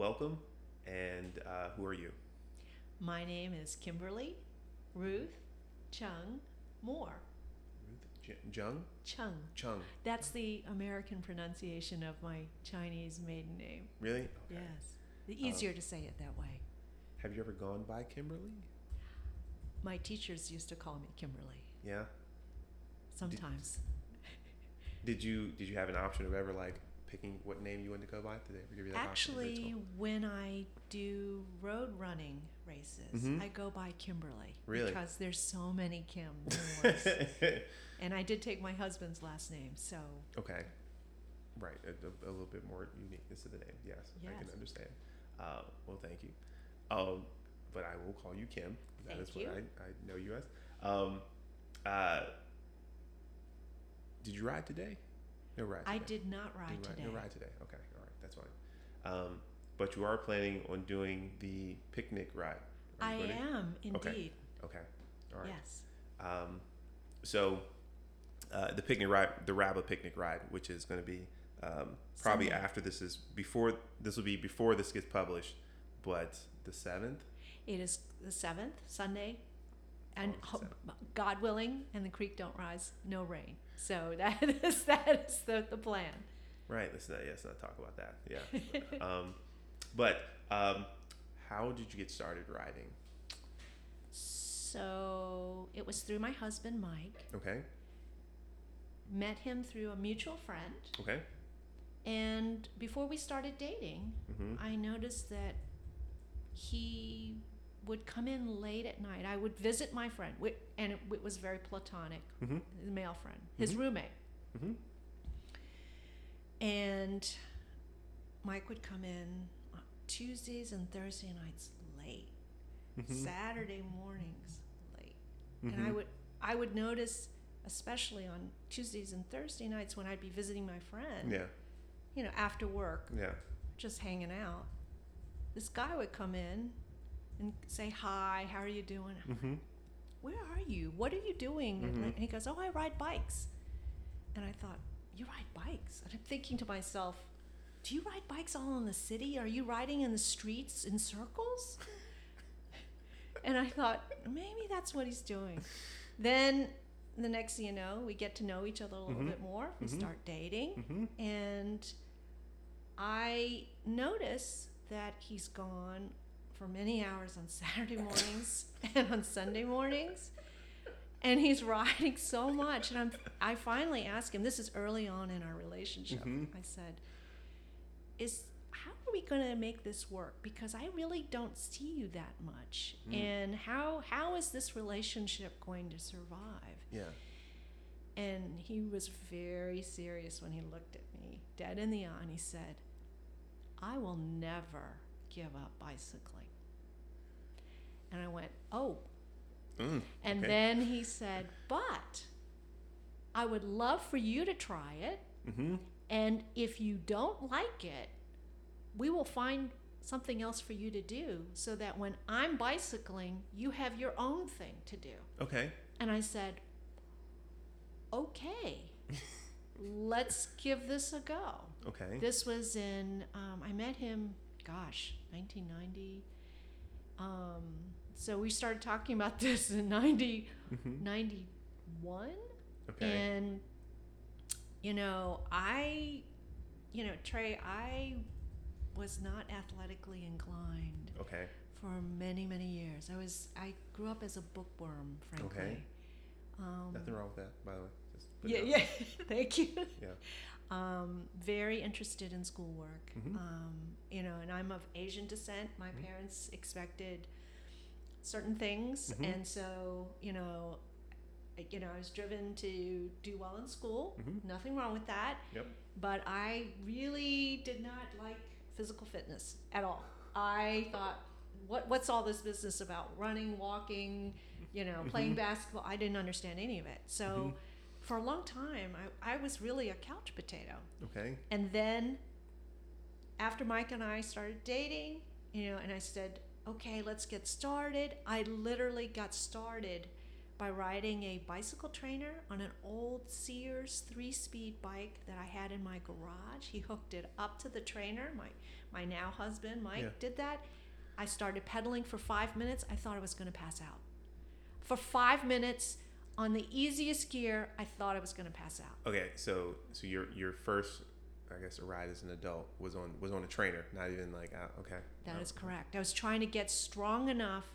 welcome. And uh, who are you? My name is Kimberly Ruth Chung Moore. Ruth J- Jung? Chung. Chung. That's the American pronunciation of my Chinese maiden name. Really? Okay. Yes. The easier to say it that way. Have you ever gone by Kimberly? My teachers used to call me Kimberly Yeah. sometimes. Did you did you have an option of ever like picking what name you wanted to go by? Did they ever give you that option? Actually, when I do road running races, Mhm. I go by Kimberly. Really? Because there's so many Kim and I did take my husband's last name, so okay. Right. A, a, a little bit more uniqueness to the name. Yes, I can understand. Uh, well, thank you. Um, but I will call you Kim. That is Thank what you. I, I know you as. Um, uh, did you ride today? No ride. I did not ride Didn't today. No ride today. Okay, all right, that's fine. Um, but you are planning on doing the picnic ride. I am indeed. Okay, all right. Yes. Um, so uh, the picnic ride, the RABA picnic ride, which is going to be um, probably Sunday. after this is before this will be before this gets published, but the seventh. It is the seventh Sunday, and Oh. God willing, and the creek don't rise, no rain. So that is that is the, the plan. Right. Let's not. Yeah, let's not talk about that. Yeah. um, but um, how did you get started riding? So it was through my husband Mike. Okay. Met him through a mutual friend, Okay. and before we started dating, Mm-hmm. I noticed that he would come in late at night. I would visit my friend, and it, was very platonic, Mm-hmm. the male friend, his Mhm. roommate. Mm-hmm. And Mike would come in on Tuesdays and Thursday nights late, Mm-hmm. Saturday mornings late. And I would I would notice especially on Tuesdays and Thursday nights when I'd be visiting my friend, Yeah. you know, after work, Yeah. just hanging out. This guy would come in and say, "Hi, how are you doing?" Mm-hmm. Where are you? What are you doing? Mhm. And he goes, "Oh, I ride bikes." And I thought, "You ride bikes?" And I'm thinking to myself, "Do you ride bikes all in the city? Are you riding in the streets in circles?" and I thought, maybe that's what he's doing. Then the next thing you know, we get to know each other a little Mhm. bit more. We Mhm. start dating. Mm-hmm. And I notice that he's gone for many hours on Saturday mornings and on Sunday mornings. And he's riding so much. And I'm, I finally asked him, this is early on in our relationship. Mhm. I said, is how are we going to make this work? Because I really don't see you that much. Mm. And how, how is this relationship going to survive? Yeah. And he was very serious when he looked at me, dead in the eye, and he said, I will never give up bicycling. Went, Oh. Mm. And Okay. then he said, But I would love for you to try it. Mm-hmm. And if you don't like it, we will find something else for you to do so that when I'm bicycling, you have your own thing to do. Okay. And I said, okay, let's give this a go. Okay. This was in, um, I met him, gosh, 1990. Um, so we started talking about this in 90, Mm-hmm. 91. Okay. And, you know, I, you know, Trey, I was not athletically inclined okay. for many, many years. I was, I grew up as a bookworm, frankly. Okay. Um, Nothing wrong with that, by the way. Just yeah, yeah. Thank you. Yeah. Um, very interested in schoolwork. Mhm. Um, you know, and I'm of Asian descent. My Mhm. parents expected certain things, Mhm. and so you know, I- you know, I was driven to do well in school. Mhm. Nothing wrong with that. Yep. But I really did not like physical fitness at all. I thought, what what's all this business about running, walking, you know, playing Mhm. basketball? I didn't understand any of it. So Mhm. for a long time, I, I was really a couch potato. Okay. And then after Mike and I started dating, you know, and I said, okay, let's get started. I literally got started by riding a bicycle trainer on an old Sears three speed bike that I had in my garage. He hooked it up to the trainer. My, my now husband, Mike, Yeah. did that. I started pedaling for five minutes. I thought I was going to pass out. For five minutes on the easiest gear, I thought I was going to pass out. Okay, so so your your first, I guess, a ride as an adult was on was on a trainer, not even like out. Okay. That is Oh. correct. I was trying to get strong enough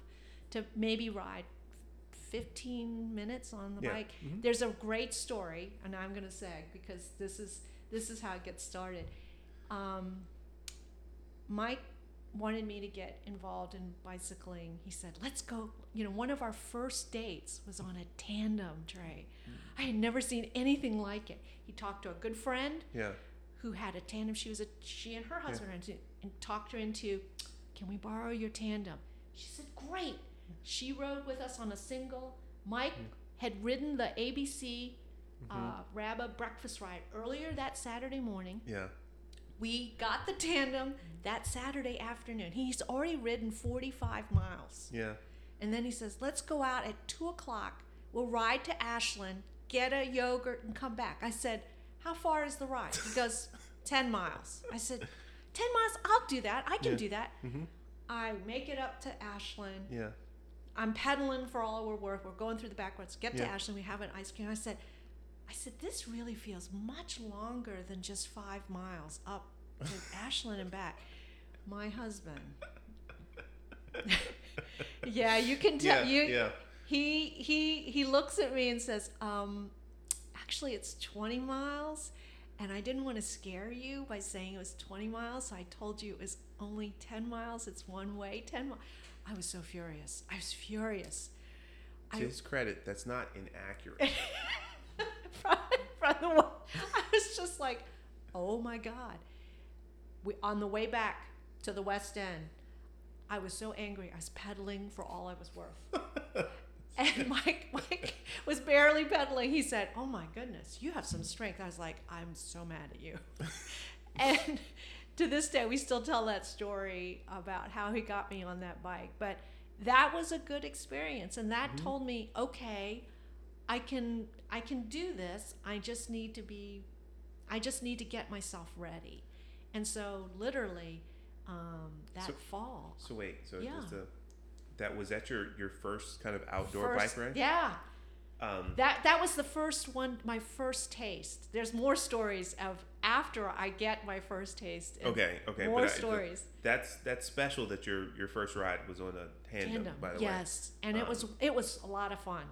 to maybe ride 15 minutes on the Yeah. bike. Mhm. There's a great story, and I'm going to say because this is this is how it gets started. Um, Mike wanted me to get involved in bicycling. He said, "Let's go." You know, one of our first dates was on a tandem Trey. I had never seen anything like it. He talked to a good friend Yeah. Who had a tandem. She was a she and her husband had to, and talked her into, can we borrow your tandem? She said, great. She rode with us on a single. Mike had ridden the ABC uh, RABA breakfast ride earlier that Saturday morning. Yeah. We got the tandem that Saturday afternoon. He's already ridden 45 miles. Yeah. And then he says, let's go out at two o'clock. We'll ride to Ashland, get a yogurt, and come back. I said, how far is the ride? He goes, 10 miles. I said, 10 miles? I'll do that. I can Yeah. do that. Mhm. I make it up to Ashland. Yeah. I'm pedaling for all we're worth. We're going through the back roads. Get to Ashland. We have an ice cream. I said, I said, this really feels much longer than just five miles up to Ashland and back. My husband. yeah, you can Yeah. tell. you, Yeah. he he he looks at me and says, um, "Actually, it's 20 miles." And I didn't want to scare you by saying it was 20 miles, so I told you it was only 10 miles. It's one way, 10 miles. I was so furious. I was furious. To I- his credit, that's not inaccurate. from, from the I was just like, oh my god. We on the way back to the West End, I was so angry. I was pedaling for all I was worth. And Mike, Mike was barely pedaling. He said, "Oh my goodness, you have some strength." I was like, "I'm so mad at you." and to this day, we still tell that story about how he got me on that bike. But that was a good experience, and that told me, okay, I can I can do this. I just need to be, I just need to get myself ready. And so, literally, um, that So- fall, So wait, so Yeah. just a, that was that your your first kind of outdoor first- bike ride? yeah, Um, that that was the first one, my first taste. There's more stories of after I get my first taste. okay, okay. more but I- stories. that's that's special that your your first ride was on a tandem, Tandem, by the way. yes, and it Um, was it was a lot of fun.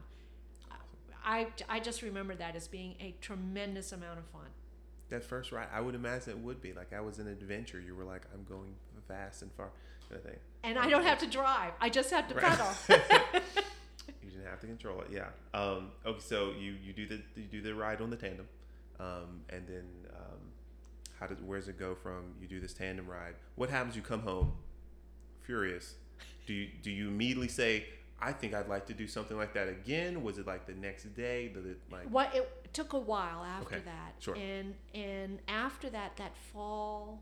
I, I just remember that as being a tremendous amount of fun. That first ride, I would imagine it would be like I was an adventure. You were like, I'm going fast and far, kind of thing. And I don't have to drive; I just have to Right. pedal. You didn't have to control it. Yeah. Um, okay. So you you do the you do the ride on the tandem, um, and then um, how does where's it go from you do this tandem ride? What happens? You come home, furious. Do you do you immediately say, I think I'd like to do something like that again? Was it like the next day? Did it like what it took a while after Okay, that sure. and and after that that fall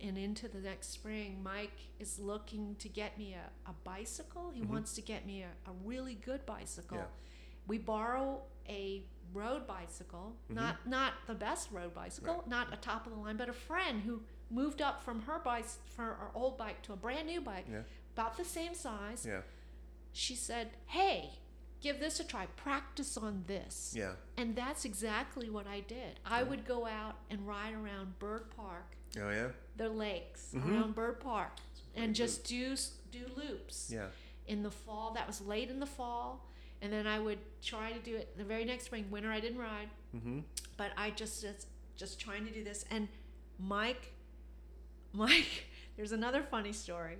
and into the next spring mike is looking to get me a, a bicycle he Mhm. wants to get me a, a really good bicycle Yeah. we borrow a road bicycle Mhm. not not the best road bicycle not a top of the line but a friend who moved up from her bike from her old bike to a brand new bike Yeah. about the same size yeah she said hey give this a try practice on this yeah and that's exactly what I did. I would go out and ride around Byrd Park, oh yeah the lakes Mhm. around Byrd Park, and just do do loops yeah in the fall. That was late in the fall, and then I would try to do it the very next spring. Winter I didn't ride, mm-hmm. but I just just, just trying to do this. And Mike, Mike, there's another funny story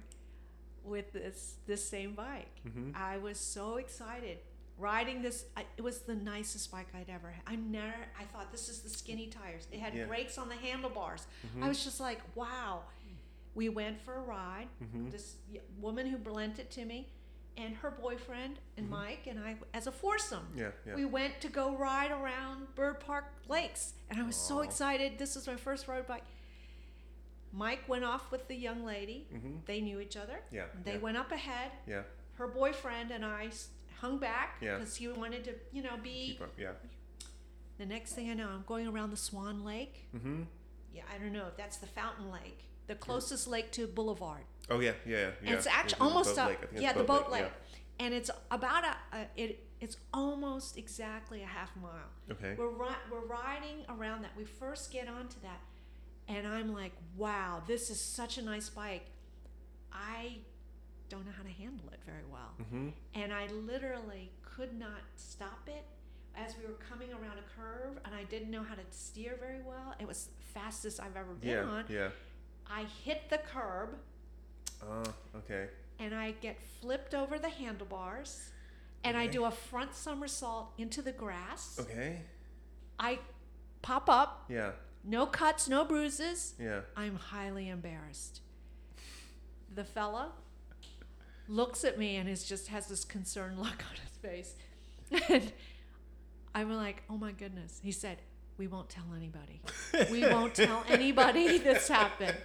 with this this same bike. Mm-hmm. I was so excited riding this. I, it was the nicest bike I'd ever had. I never. I thought this is the skinny tires. It had Yeah. brakes on the handlebars. Mhm. I was just like, wow. We went for a ride. Mhm. This woman who lent it to me, and her boyfriend and Mhm. Mike and I as a foursome. yeah yeah We went to go ride around Byrd Park Lakes, and I was so excited. This was my first road bike. Mike went off with the young lady. mm-hmm. They knew each other. yeah They went up ahead yeah her boyfriend and I hung back Yeah. because he wanted to, you know, be. Up. Yeah. The next thing I know, I'm going around the Swan Lake. Mm-hmm. Yeah, I don't know if that's the Fountain Lake, the closest lake to Boulevard. Oh yeah, yeah, yeah. And it's actually almost boat up, lake. I think it's yeah, the boat lake, yeah. and it's about a, a it. It's almost exactly a half mile. Okay. We're ri- we're riding around that. We first get onto that, and I'm like, wow, this is such a nice bike. I don't know how to handle it very well, Mm-hmm. and I literally could not stop it as we were coming around a curve, and I didn't know how to steer very well. It was fastest I've ever been Yeah. on. Yeah. I hit the curb Oh, okay. and I get flipped over the handlebars and I do a front somersault into the grass. Okay. I pop up, Yeah. no cuts, no bruises. Yeah. I'm highly embarrassed. The fella looks at me and is just has this concerned look on his face. And I'm like, oh my goodness. He said, we won't tell anybody. We won't tell anybody this happened.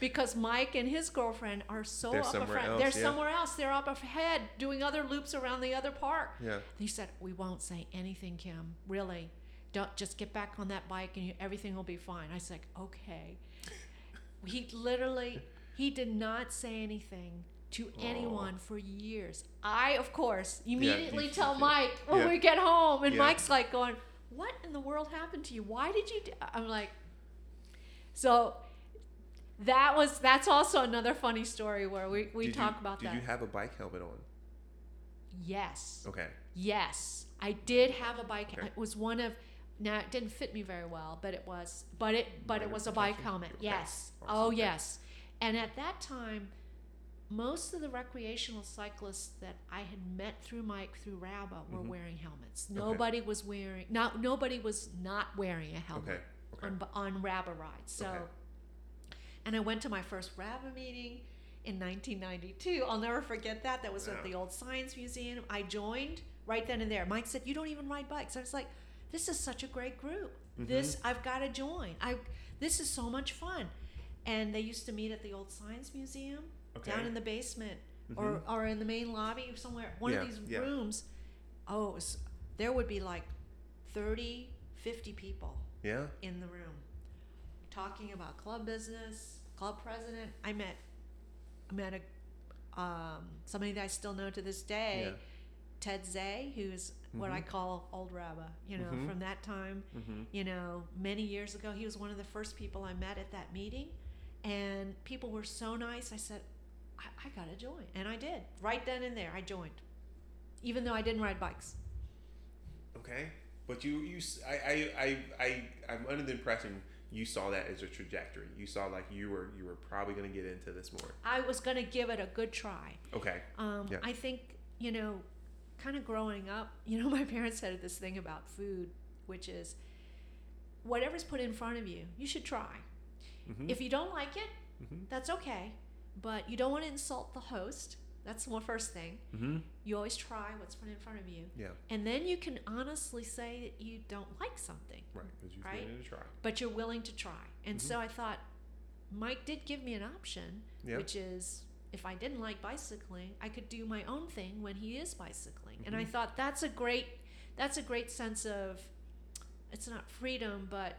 Because Mike and his girlfriend are so They're up somewhere else, They're yeah. somewhere else. They're up ahead doing other loops around the other park. Yeah. He said, "We won't say anything, Kim. Really, don't just get back on that bike and you, everything will be fine." I was like, "Okay." He literally, he did not say anything to anyone for years. I, of course, immediately you- tell Mike when Yeah. we get home, and Yeah. Mike's like going, "What in the world happened to you? Why did you?" Do-? I'm like, so. That was that's also another funny story where we, we Did talk you, about did that. you have a bike helmet on? yes. Okay. Yes, I did have a bike. Okay. It was one of. Now it didn't fit me very well, but it was. But it. But it was a bike helmet. Okay. Yes. Awesome. Oh yes. And at that time, most of the recreational cyclists that I had met through Mike through RABA were Mhm. wearing helmets. Okay. Nobody was wearing. Not nobody was not wearing a helmet Okay. Okay. on on RABA rides. So, Okay. and I went to my first RABA meeting in 1992. I'll never forget that. That was Yeah. at the old Science Museum. I joined right then and there. Mike said, "You don't even ride bikes." I was like, "This is such a great group. This I've got to join. I this is so much fun." And they used to meet at the old Science Museum down in the basement or, or in the main lobby or somewhere one Yeah, of these yeah. rooms oh was, there would be like 30 50 people Yeah. in the room talking about club business, club president. I met I met a um, somebody that I still know to this day, Yeah. Ted Zay, who's what I Mhm. call old RABA. You know, Mhm. from that time, Mm-hmm. you know, many years ago, he was one of the first people I met at that meeting, and people were so nice. I said, I, I gotta join, and I did right then and there. I joined, even though I didn't ride bikes. Okay. But you, you, I, I, I, I am under the impression you saw that as a trajectory. You saw like you were, you were probably going to get into this more. I was gonna give it a good try. Okay. Um, Yeah. I think, you know, kind of growing up, you know, my parents said this thing about food, which is whatever's put in front of you, you should try. Mm-hmm. If you don't like it, mm-hmm. that's okay. But you don't want to insult the host. That's the first thing. Mm-hmm. You always try what's put in front of you. Yeah. And then you can honestly say that you don't like something, Right. Because you Right? wanted to try. but you're willing to try. And Mhm. so I thought, Mike did give me an option, Yeah. which is if I didn't like bicycling, I could do my own thing when he is bicycling. And I thought that's a great that's a great sense of it's not freedom, but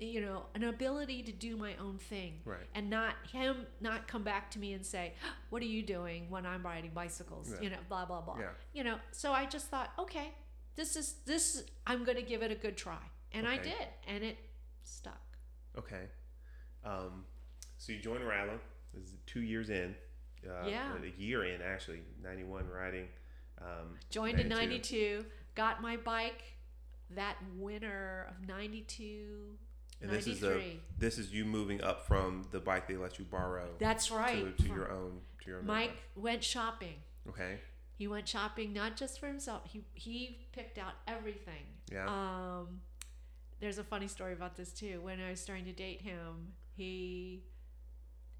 you know, an ability to do my own thing Right. and not him not come back to me and say, "What are you doing when I'm riding bicycles?" Yeah. You know, blah blah blah. Yeah. You know, so I just thought, okay, this is this I'm going to give it a good try. And I did, and it stuck. Okay. Um, so you joined Rally. This is two years in. Uh, Yeah. A year in, actually. 91 riding. Um, Joined in 92, got my bike that winter of 92, And this is 93. a this is you moving up from the bike they let you borrow That's right. to, to your own to your own Mike bike. went shopping. Okay. He went shopping not just for himself. He he picked out everything. Yeah. Um, there's a funny story about this too. When I was starting to date him, he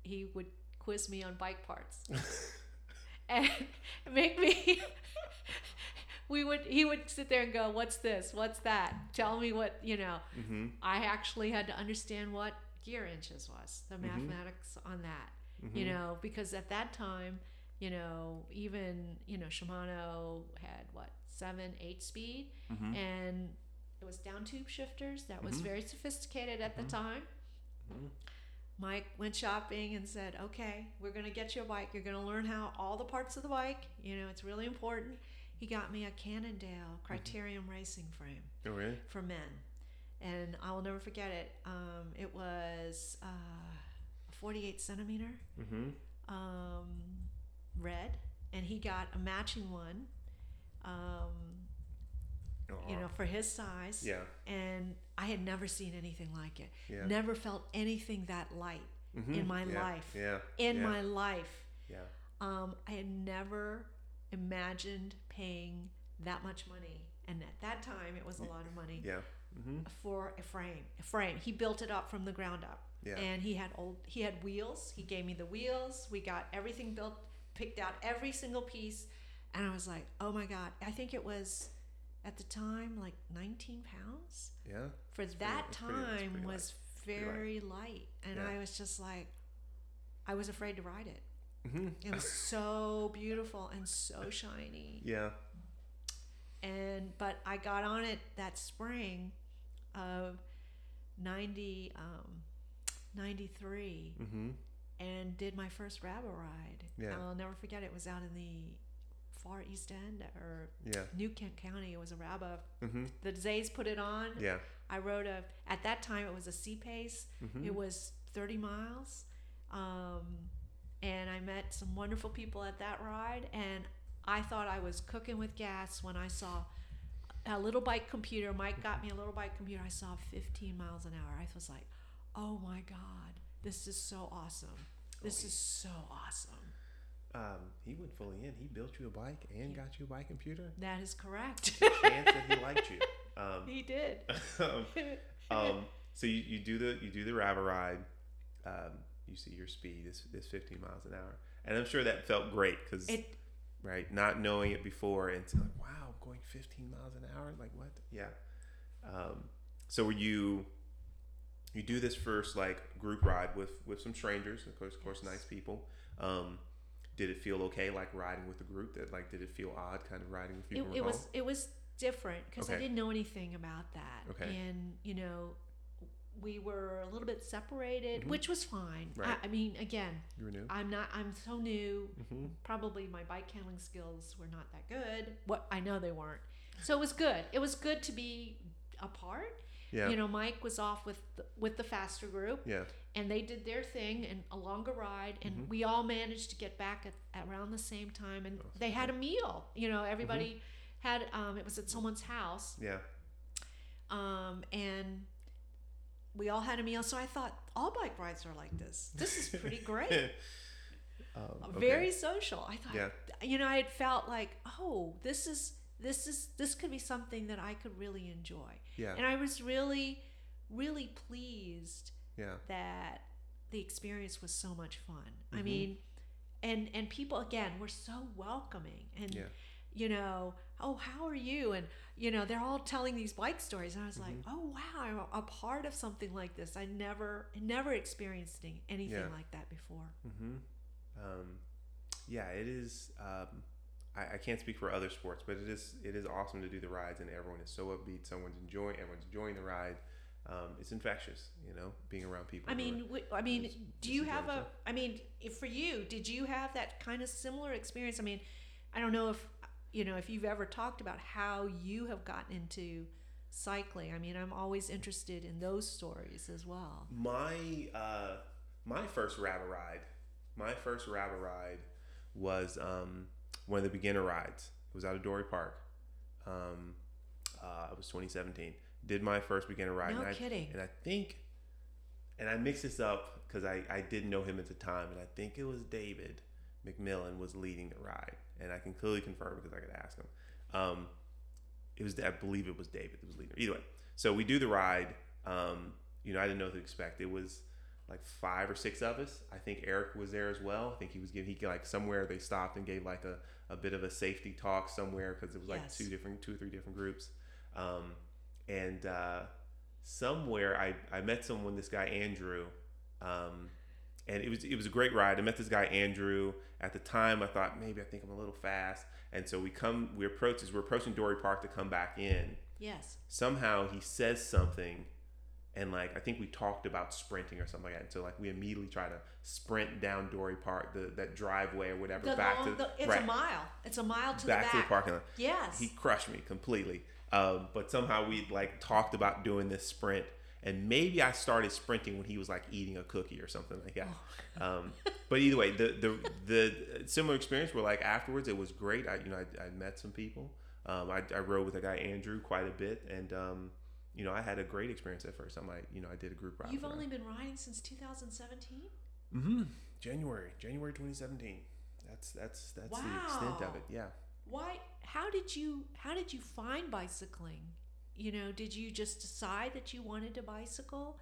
he would quiz me on bike parts and make me. we would he would sit there and go, "What's this? What's that? Tell me what you know." mm-hmm. I actually had to understand what gear inches was, the Mhm. mathematics on that, Mm-hmm. you know, because at that time You know, even you know Shimano had what seven, eight speed, Mhm. and it was down tube shifters. That was Mhm. very sophisticated at the time. Mike went shopping and said, "Okay, we're gonna get you a bike. You're gonna learn how all the parts of the bike. You know, it's really important." He got me a Cannondale Criterium racing frame Oh, really? for men, and I will never forget it. Um, it was uh, 48 centimeter Mm-hmm. um, red, and he got a matching one. Um, you know, for his size, Yeah. and I had never seen anything like it. Yeah. Never felt anything that light Mhm. in my yeah. life. Yeah. in yeah. my life. Yeah. Um, I had never imagined paying that much money, and at that time, it was a lot of money Yeah. Mm-hmm. for a frame. A frame. He built it up from the ground up, Yeah. and he had old. He had wheels. He gave me the wheels. We got everything built, picked out every single piece, and I was like, "Oh my god!" I think it was at the time like 19 pounds yeah. for pretty- that pretty- time pretty light. was light. very light, and Yeah. I was just like, I was afraid to ride it. Mm-hmm. It was so beautiful and so shiny. Yeah. And but I got on it that spring of 90 um 93 Mm-hmm. and did my first RABA ride. Yeah. I'll never forget it. was out in the far east end or Yeah. New Kent County. It was a RABA. Mm-hmm. The Zays put it on. Yeah. I rode a at that time it was a C pace. Mm-hmm. It was 30 miles. Um, and I met some wonderful people at that ride. And I thought I was cooking with gas when I saw a little bike computer. Mike got me a little bike computer. I saw 15 miles an hour. I was like, oh my God, this is so awesome. This Oh, is so awesome. Um, he went fully in. He built you a bike and got you a bike computer. That is correct. Chance that he liked you. Um, he did. um, um, so you, you do the you do the RABA ride. Um, you see your speed is, is 15 miles an hour, and I'm sure that felt great because it right, not knowing it before, and it's like, wow, going 15 miles an hour. Like what? Yeah. Um, so were you you do this first like group ride with with some strangers, of course, of course, nice people. Um, did it feel okay, like riding with a group? That like, did it feel odd, kind of riding with people? it at was it was different because I didn't know anything about that. Okay. And you know, we were a little bit separated, Mhm. which was fine. Right. I, I mean, again, you were new. I'm not. I'm so new. hmm Probably my bike handling skills were not that good. What I know they weren't. So it was good. It was good to be apart. Yeah. You know, Mike was off with the, with the faster group, yeah. and they did their thing and a longer ride and Mhm. we all managed to get back at, at around the same time and Awesome. they had a meal you know everybody Mm-hmm. had um, it was at someone's house Yeah. um, and we all had a meal so i thought all bike rides are like this this is pretty great Um, okay. very social i thought Yeah. you know i had felt like oh this is this is this could be something that i could really enjoy Yeah. and i was really really pleased Yeah. that the experience was so much fun. I Mhm. mean, and and people again were so welcoming and Yeah. you know, oh how are you? And you know, they're all telling these bike stories, and I was like, Mhm. oh wow, I'm a, part of something like this. I never never experienced anything Yeah. like that before. Mm-hmm. Um, yeah, it is. Um, I, I can't speak for other sports, but it is it is awesome to do the rides, and everyone is so upbeat. Someone's enjoying. Everyone's enjoying the ride. Um, it's infectious, you know, being around people. I are- mean, w- I mean, just- do you have a, I mean, if for you, did you have that kind of similar experience? I mean, I don't know if you know if you've ever talked about how you have gotten into cycling. I mean, I'm always interested in those stories as well. my uh, my first RABA ride, my first RABA ride was um, one of the beginner rides. It was out of Dorey Park. Um, uh, it was 2017. Did my first beginner ride. No and I, kidding. And I think, and I mixed this up because I, I didn't know him at the time, and I think it was David McMillan was leading the ride, and I can clearly confirm because I could ask him. Um, it was I believe it was David that was leading. Either way, so we do the ride. Um, you know, I didn't know what to expect. It was like five or six of us. I think Eric was there as well. I think he was giving he like somewhere they stopped and gave like a, a bit of a safety talk somewhere because it was like Yes. two different two or three different groups. Um, and uh, somewhere I, I met someone this guy Andrew um, and it was it was a great ride. I met this guy Andrew. At the time, I thought maybe I think I'm a little fast, and so we come we approach as we're approaching Dorey Park to come back in. Yes. Somehow he says something, and like I think we talked about sprinting or something like that. And so like we immediately try to sprint down Dorey Park, the that driveway or whatever, The back long, to the, it's right, a mile. It's a mile to back the to the parking lot. Yes. He crushed me completely. Um, but somehow we like talked about doing this sprint, and maybe I started sprinting when he was like eating a cookie or something like that. Um, but either way, the the the similar experience where like afterwards it was great. I you know I, I met some people. Um, I, I rode with a guy Andrew quite a bit, and um, you know I had a great experience at first. time I you know I did a group ride. You've only been riding since 2017. mm-hmm. January January 2017. That's that's that's the extent of it. Yeah. Why? How did you? How did you find bicycling? You know, did you just decide that you wanted a bicycle?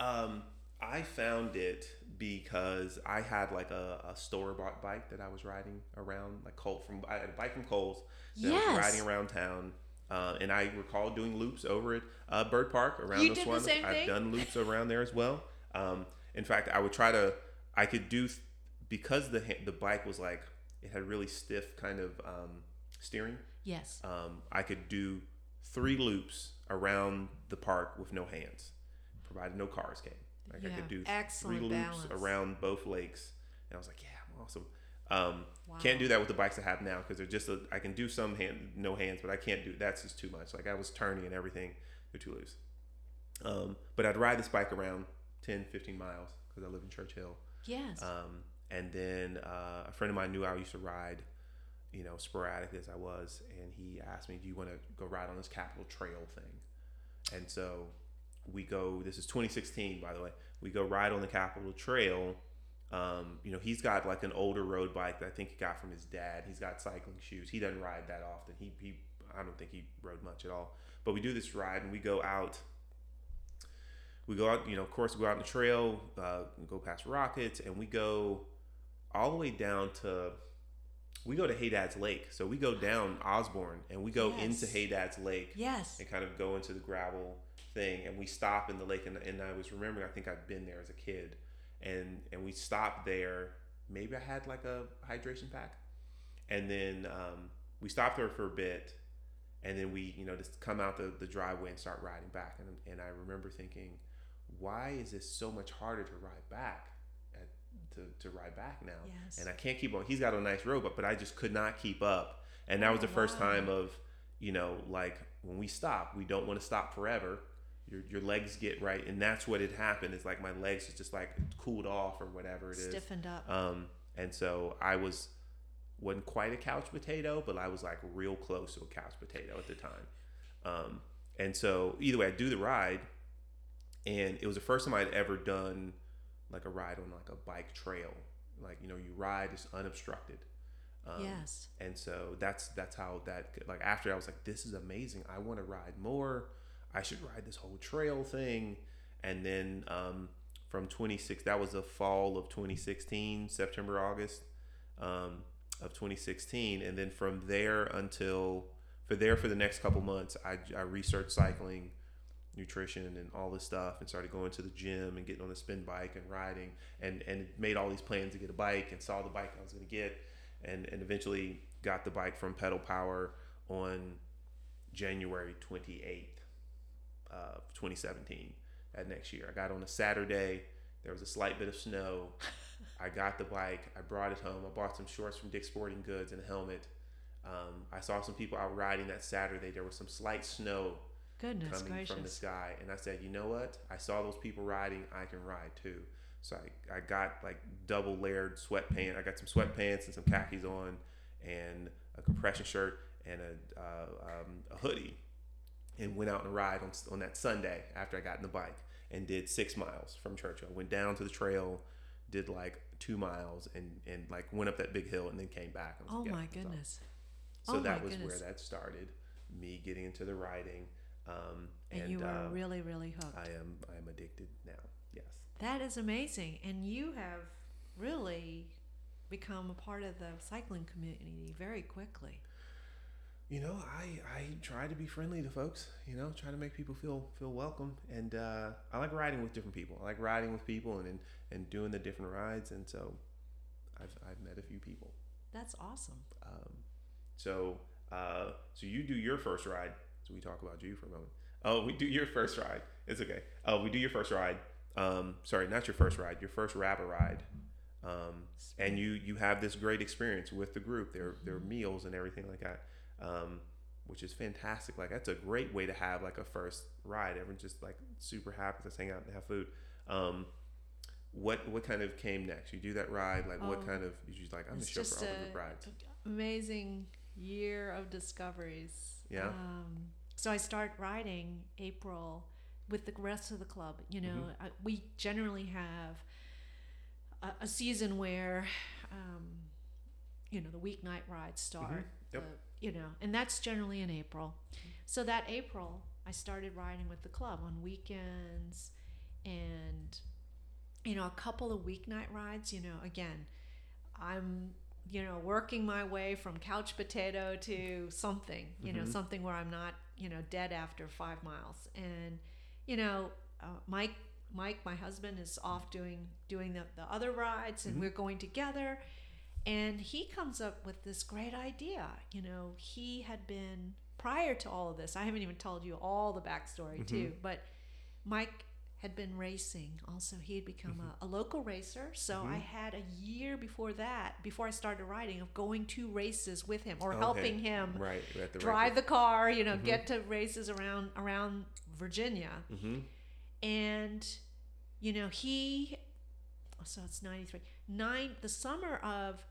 Um, I found it because I had like a, a store bought bike that I was riding around, like Cole from I had a bike from Kohl's that I was Yes. riding around town. Uh, and I recall doing loops over at uh, Byrd Park around You this one. I've thing? done loops around there as well. Um, in fact, I would try to. I could do because the the bike was like it had really stiff kind of um, steering. Yes. Um, I could do three loops around the park with no hands, provided no cars came. Like I could do three loops balance. around around both lakes, and I was like, "Yeah, I'm awesome." Um, Wow. Can't do that with the bikes I have now because they're just. A, I can do some hand, no hands, but I can't do. That's just too much. Like I was turning and everything, they're too loose. Um, but I'd ride this bike around 10, 15 miles because I live in Churchill. Yes. Um, and then uh, a friend of mine knew I used to ride, you know, sporadic as I was, and he asked me, "Do you want to go ride on this Capital Trail thing?" And so we go. This is 2016, by the way. We go ride on the Capital Trail. Um, you know, he's got like an older road bike that I think he got from his dad. He's got cycling shoes. He doesn't ride that often. He, he I don't think he rode much at all. But we do this ride and we go out we go out, you know, of course, we go out on the trail, uh, go past Rocketts, and we go all the way down to, we go to Hey Dad's Lake. So we go down Osborne and we go Yes. into Hey Dad's Lake yes. and kind of go into the gravel thing. And we stop in the lake. And, and I was remembering, I think I'd been there as a kid. And, and we stopped there. Maybe I had like a hydration pack. And then um, we stopped there for a bit. And then we, you know, just come out the, the driveway and start riding back. And, and I remember thinking, why is this so much harder to ride back to, to ride back now Yes. and i can't keep on he's got a nice road but, but i just could not keep up and that was Oh, the first time of you know like when we stop we don't want to stop forever your, your legs get right and that's what had happened is like my legs just like cooled off or whatever it is Stiffened up. um, and so I was wasn't quite a couch potato, but I was like real close to a couch potato at the time. Um, and so either way, I do the ride, and it was the first time I'd ever done like a ride on like a bike trail. Like you know, you ride is unobstructed. Um, yes. and so that's that's how that like after I was like, this is amazing. I want to ride more. I should ride this whole trail thing. And then um, from 26, that was the fall of 2016, September August um, of 2016, and then from there until for there for the next couple months, I, I researched cycling, nutrition, and all this stuff, and started going to the gym and getting on the spin bike and riding, and and made all these plans to get a bike, and saw the bike I was going to get, and and eventually got the bike from Pedal Power on January 28th of 2017 that next year. I got on a Saturday. There was a slight bit of snow. I got the bike. I brought it home. I bought some shorts from Dick's Sporting Goods and a helmet. Um, I saw some people out riding that Saturday. There was some slight snow Goodness coming gracious. from the sky, and I said, you know what? I saw those people riding. I can ride too. So I, I got like double layered sweatpants. I got some sweatpants and some khakis on, and a compression shirt and a, uh, um, a hoodie, and went out and ride on, on that Sunday after I got in the bike and did six miles from Churchill. Went down to the trail, did like two miles, and and like went up that big hill and then came back. Oh like, yeah, my goodness. So Oh that was goodness. where that started. Me getting into the riding. Um, And, and you were uh, really, really hooked. I am I am addicted now. Yes. That is amazing. And you have really become a part of the cycling community very quickly. You know, I, I try to be friendly to folks. You know, try to make people feel feel welcome, and uh, I like riding with different people. I like riding with people and, and and doing the different rides, and so I've I've met a few people. That's awesome. Um, so uh, so you do your first ride. So we talk about you for a moment. Oh, we do your first ride. It's okay. Oh, we do your first ride. Um, sorry, not your first ride. Your first RABA ride. Um, and you you have this great experience with the group. Their their meals and everything like that, um, which is fantastic. Like that's a great way to have like a first ride. Everyone's just like super happy. Let's hang out and have food. Um, what what kind of came next? You do that ride. Like what Oh, kind of? You just like I'm it's the chauffeur. just a do the rides. amazing year of discoveries. Yeah. Um, so I start riding April with the rest of the club. You know, Mhm. I, we generally have a, a season where, um, you know, the weeknight rides start. Mhm. Yep. the- you know, and that's generally in April. So that April, I started riding with the club on weekends, and you know, a couple of weeknight rides. You know, again, I'm you know working my way from couch potato to something. You know, Mhm. something where I'm not you know dead after five miles, and you know, uh, Mike. Mike, my husband, is off doing doing the, the other rides, and Mhm. we're going together. And he comes up with this great idea. You know, he had been prior to all of this. I haven't even told you all the backstory Mhm. too, but Mike had been racing. Also, he had become a, a local racer. So I Mhm. had a year before that, before I started riding, of going to races with him or Okay. helping him Right. The drive the car. You know, Mhm. get to races around around Virginia Mm-hmm. and you know he so it's 93 nine the summer of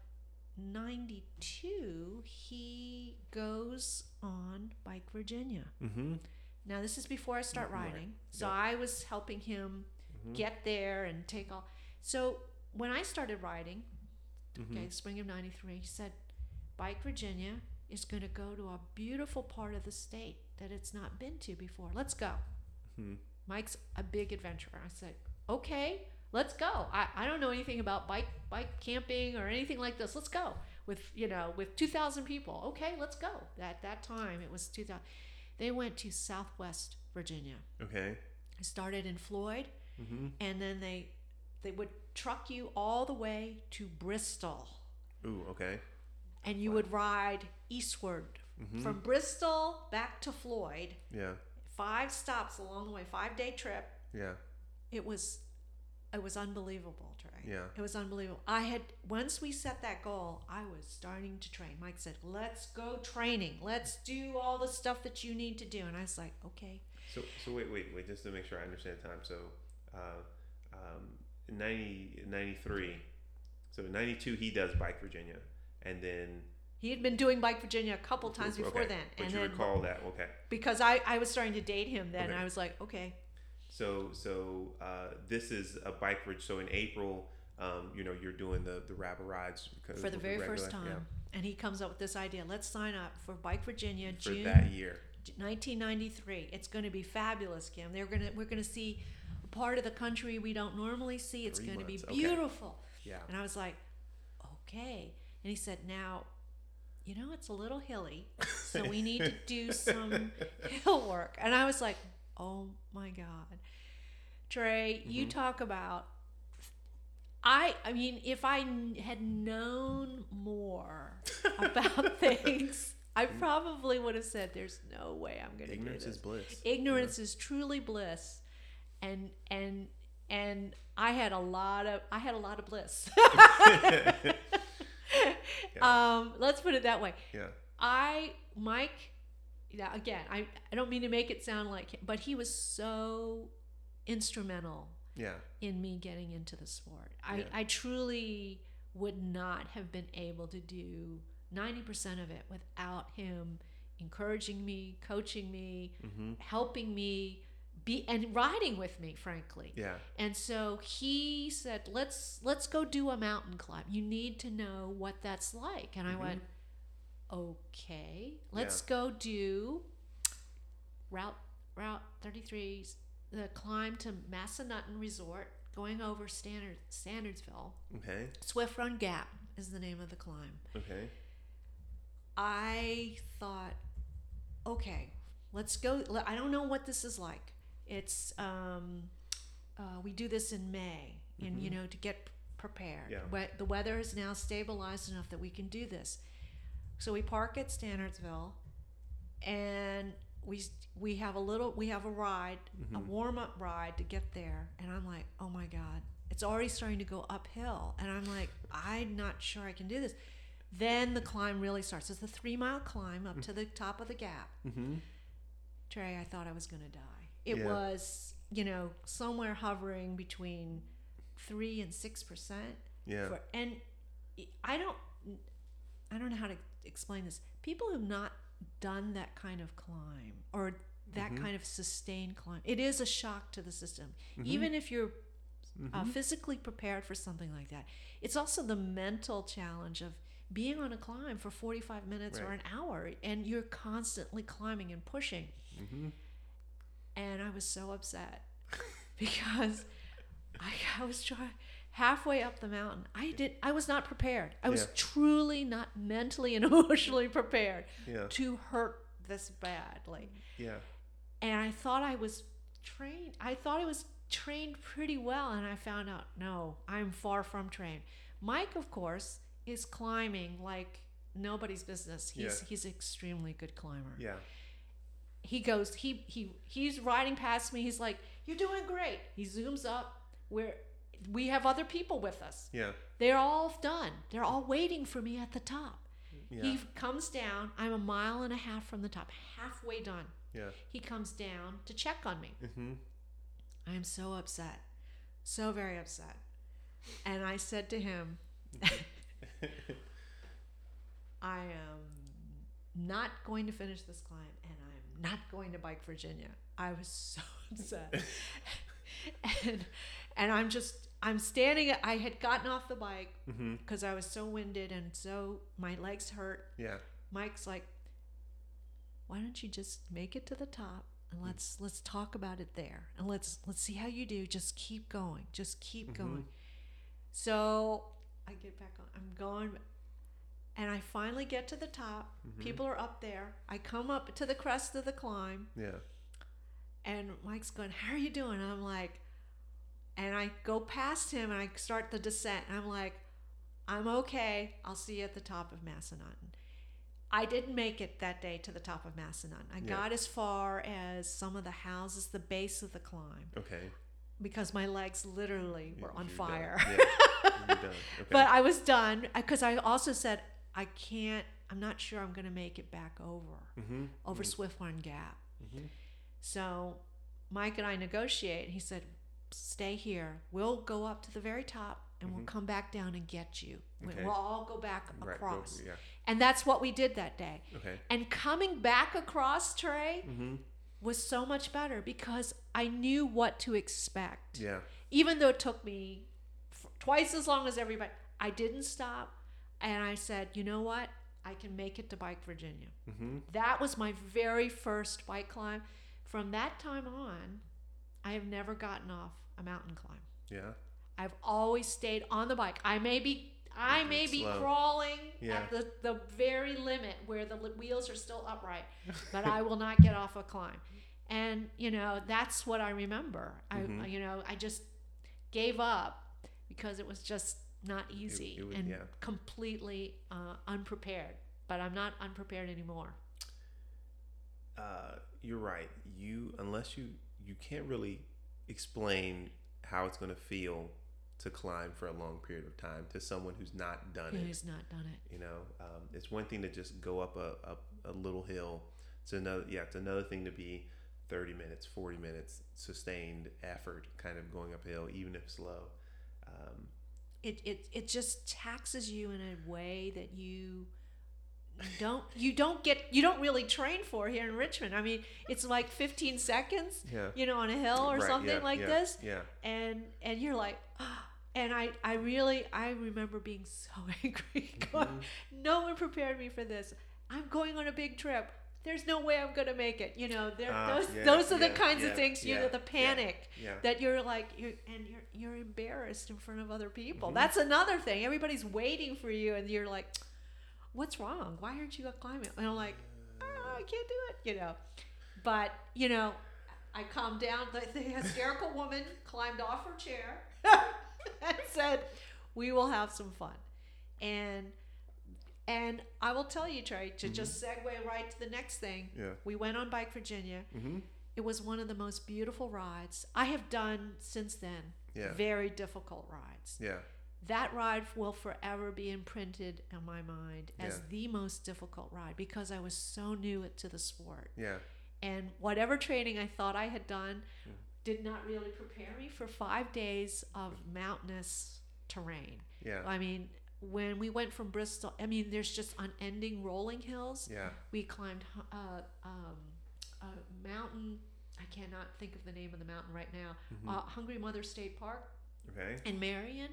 92 he goes on bike virginia Mm-hmm. Now this is before i start Right. riding so i was helping him Mm-hmm. get there and take all so when i started riding Mhm. okay spring of 93 he said bike virginia is going to go to a beautiful part of the state that it's not been to before let's go Mhm. Mike's a big adventurer. I said, okay, let's go. I, I don't know anything about bike bike camping or anything like this. Let's go with you know with two thousand people. Okay, let's go. At that time, it was two thousand. They went to Southwest Virginia. Okay. They started in Floyd, Mm-hmm. and then they they would truck you all the way to Bristol, Ooh. Okay. and you would ride eastward Mm-hmm. from Bristol back to Floyd. yeah. Five stops along the way, five day trip. Yeah. it was it was unbelievable Trey. Yeah. it was unbelievable i had once we set that goal i was starting to train mike said let's go training let's do all the stuff that you need to do and i was like okay So so wait wait wait just to make sure I understand the time. So, uh, um, in 90, 93, so in ninety two he does bike Virginia, and then he had been doing bike virginia a couple times before okay, then But and you then recall that okay. because I, I was starting to date him then Okay. i was like okay So so uh, this is a bike ridge. So in April, um, you know, you're doing the the RABA rides because for the very first regular- time and he comes up with this idea let's sign up for bike virginia for june that year. 1993. It's going to be fabulous, Kim. They're going to we're going to see a part of the country we don't normally see. It's going to be months, okay. beautiful. Yeah. And I was like, okay. And he said, now, you know, it's a little hilly, so we need to do some hill work. And I was like, oh my god, Trey, you Mhm. talk about. I I mean, if I had known more about things, I probably would have said, "There's no way I'm going to do Ignorance this." is bliss. Ignorance is truly bliss, and and and I had a lot of I had a lot of bliss. um, let's put it that way. yeah. I Mike, yeah. Again, I I don't mean to make it sound like, him, but he was so instrumental Yeah. in me getting into the sport. I, Yeah. I truly would not have been able to do 90% of it without him encouraging me, coaching me, Mm-hmm. helping me be and riding with me frankly. Yeah. And so he said, "Let's let's go do a mountain climb. You need to know what that's like." And I Mhm. went, "Okay, let's go do route route 33 the climb to Massanutten Resort, going over Standard Stanardsville. Okay. Swift Run Gap is the name of the climb. Okay. I thought, okay, let's go. I don't know what this is like. It's um, uh, we do this in May, and you know to get prepared. Yeah. The weather is now stabilized enough that we can do this. So we park at Stanardsville, and we we have a little we have a ride, a warm up ride to get there, and I'm like, oh my god, it's already starting to go uphill, and I'm like, I'm not sure I can do this. Then the climb really starts. It's a three mile climb up to the top of the gap. Mm-hmm. Trey, I thought I was going to die. It Yeah. was, you know, somewhere hovering between three and six percent. Yeah. For, and I don't, I don't know how to explain this. People who've not done that kind of climb or that Mhm. kind of sustained climb, it is a shock to the system. Mhm. Even if you're uh, Mhm. physically prepared for something like that, it's also the mental challenge of being on a climb for 45 minutes or an hour and you're constantly climbing and pushing. Mm-hmm. And I was so upset because I, I was trying halfway up the mountain. I did. I was not prepared. I was Yeah. truly not mentally and emotionally prepared Yeah. to hurt this badly. Yeah. And I thought I was trained. I thought I was trained pretty well, and I found out no, I'm far from trained. Mike, of course, is climbing like nobody's business. He's Yeah. he's an extremely good climber Yeah. he goes he he he's riding past me he's like you're doing great he zooms up where we have other people with us. Yeah. they're all done. They're all waiting for me at the top. Yeah. he comes down. I'm a mile and a half from the top halfway done. Yeah. he comes down to check on me. Mm-hmm. i am so upset. So very upset. And i said to him i am not going to finish this climb and i'm not going to bike virginia. I was so upset and and i'm just i'm standing i had gotten off the bike Mm-hmm. because i was so winded and so my legs hurt Yeah. mike's like why don't you just make it to the top and let's let's talk about it there and let's let's see how you do just keep going just keep Mhm. going so i get back on i'm going and i finally get to the top Mhm. people are up there i come up to the crest of the climb Yeah. And Mike's going, How are you doing? And I'm like, and I go past him and I start the descent. And I'm like, I'm okay. I'll see you at the top of Massanutten. I didn't make it that day to the top of Massanutten. I Yeah. got as far as some of the houses, the base of the climb, Okay. because my legs literally were You- on you're done. fire. Yeah. Okay. But I was done because I also said, I can't, I'm not sure I'm going to make it back over, mm-hmm. over Swift Run Gap. Mm-hmm. So Mike and I negotiate. He said, "Stay here. We'll go up to the very top, and we'll Mhm. come back down and get you. Okay. We'll all go back Right. go- across." yeah. And that's what we did that day. Okay. And coming back across Trey Mm-hmm. was so much better because I knew what to expect. Yeah. Even though it took me f- twice as long as everybody, I didn't stop. And I said, "You know what? I can make it to Bike Virginia." Mm-hmm. That was my very first bike climb. From that time on, I have never gotten off a mountain climb. Yeah. I've always stayed on the bike. I may be I may be slow. crawling Yeah. at the, the very limit where the li- wheels are still upright, but I will not get off a climb. And you know, that's what I remember. Mhm. I you know, I just gave up because it was just not easy it would- and yeah. completely uh, unprepared. But I'm not unprepared anymore. Uh, you're right. You unless you you can't really explain how it's going to feel to climb for a long period of time to someone who's not done it. Who's not done it? You know, um, it's one thing to just go up a, a, a little hill. It's another yeah. It's another thing to be thirty minutes, forty minutes sustained effort, kind of going uphill, even if slow. Um, It, it it just taxes you in a way that you don't you don't get you don't really train for here in Richmond. I mean, it's like 15 seconds, yeah. you know, on a hill or Right, something yeah, like yeah, this, Yeah. and and you're like, "Ah." and I I really I remember being so angry. going, Mhm. No one prepared me for this. I'm going on a big trip. There's no way I'm going to make it. You know, there, Ah, those those are the kinds of things. You know, the panic that you're like you're and you're you're embarrassed in front of other people. Mhm. That's another thing. Everybody's waiting for you, and you're like, what's wrong? Why aren't you climbing? And I'm like, oh, I can't do it, you know. But you know, I calmed down. The, the hysterical woman climbed off her chair and said, "We will have some fun." And and I will tell you, Trey, to just segue right to the next thing. Yeah. We went on Bike Virginia. Mm-hmm. It was one of the most beautiful rides I have done since then. Yeah. Very difficult rides. Yeah. That ride will forever be imprinted in my mind as Yeah. the most difficult ride because I was so new to the sport. Yeah. And whatever training I thought I had done did not really prepare me for five days of mountainous terrain. Yeah. I mean, when we went from Bristol, I mean, there's just unending rolling hills. Yeah. We climbed uh, um, a mountain. I cannot think of the name of the mountain right now. Mm-hmm. Uh, Hungry Mother State Park Okay. in Marion.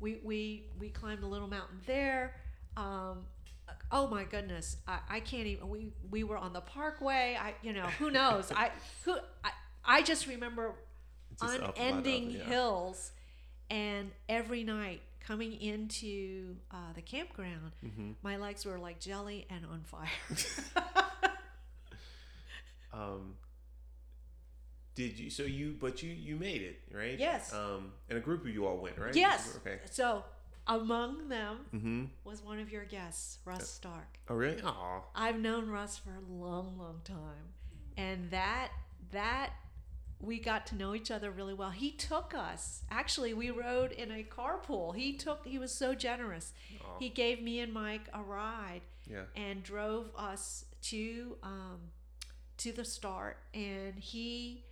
We we we climbed a little mountain there. Um, oh my goodness, I, I can't even. We we were on the Parkway. I you know who knows. I who I, I just remember just up, up, up, unending yeah. hills, and every night coming into uh, the campground, Mm-hmm. my legs were like jelly and on fire. Um, did you? So you, but you, you made it, right? Yes. Um, and a group of you all went, right? yes. Okay. So among them Mm-hmm. was one of your guests, Russ Stark. Oh, really? Aw. I've known Russ for a long, long time, and that that we got to know each other really well. He took us. Actually, we rode in a carpool. He took. He was so generous. Aw. He gave me and Mike a ride Yeah. and drove us to um, to the start. And he,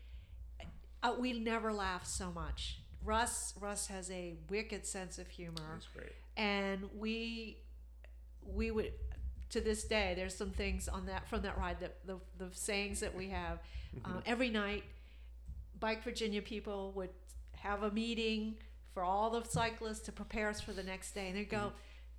uh, we never laugh so much. Russ Russ has a wicked sense of humor. That's great. and we we would to this day there's some things on that from that ride that the, the sayings that we have. Um, every night bike virginia people would have a meeting for all the cyclists to prepare us for the next day. And they'd go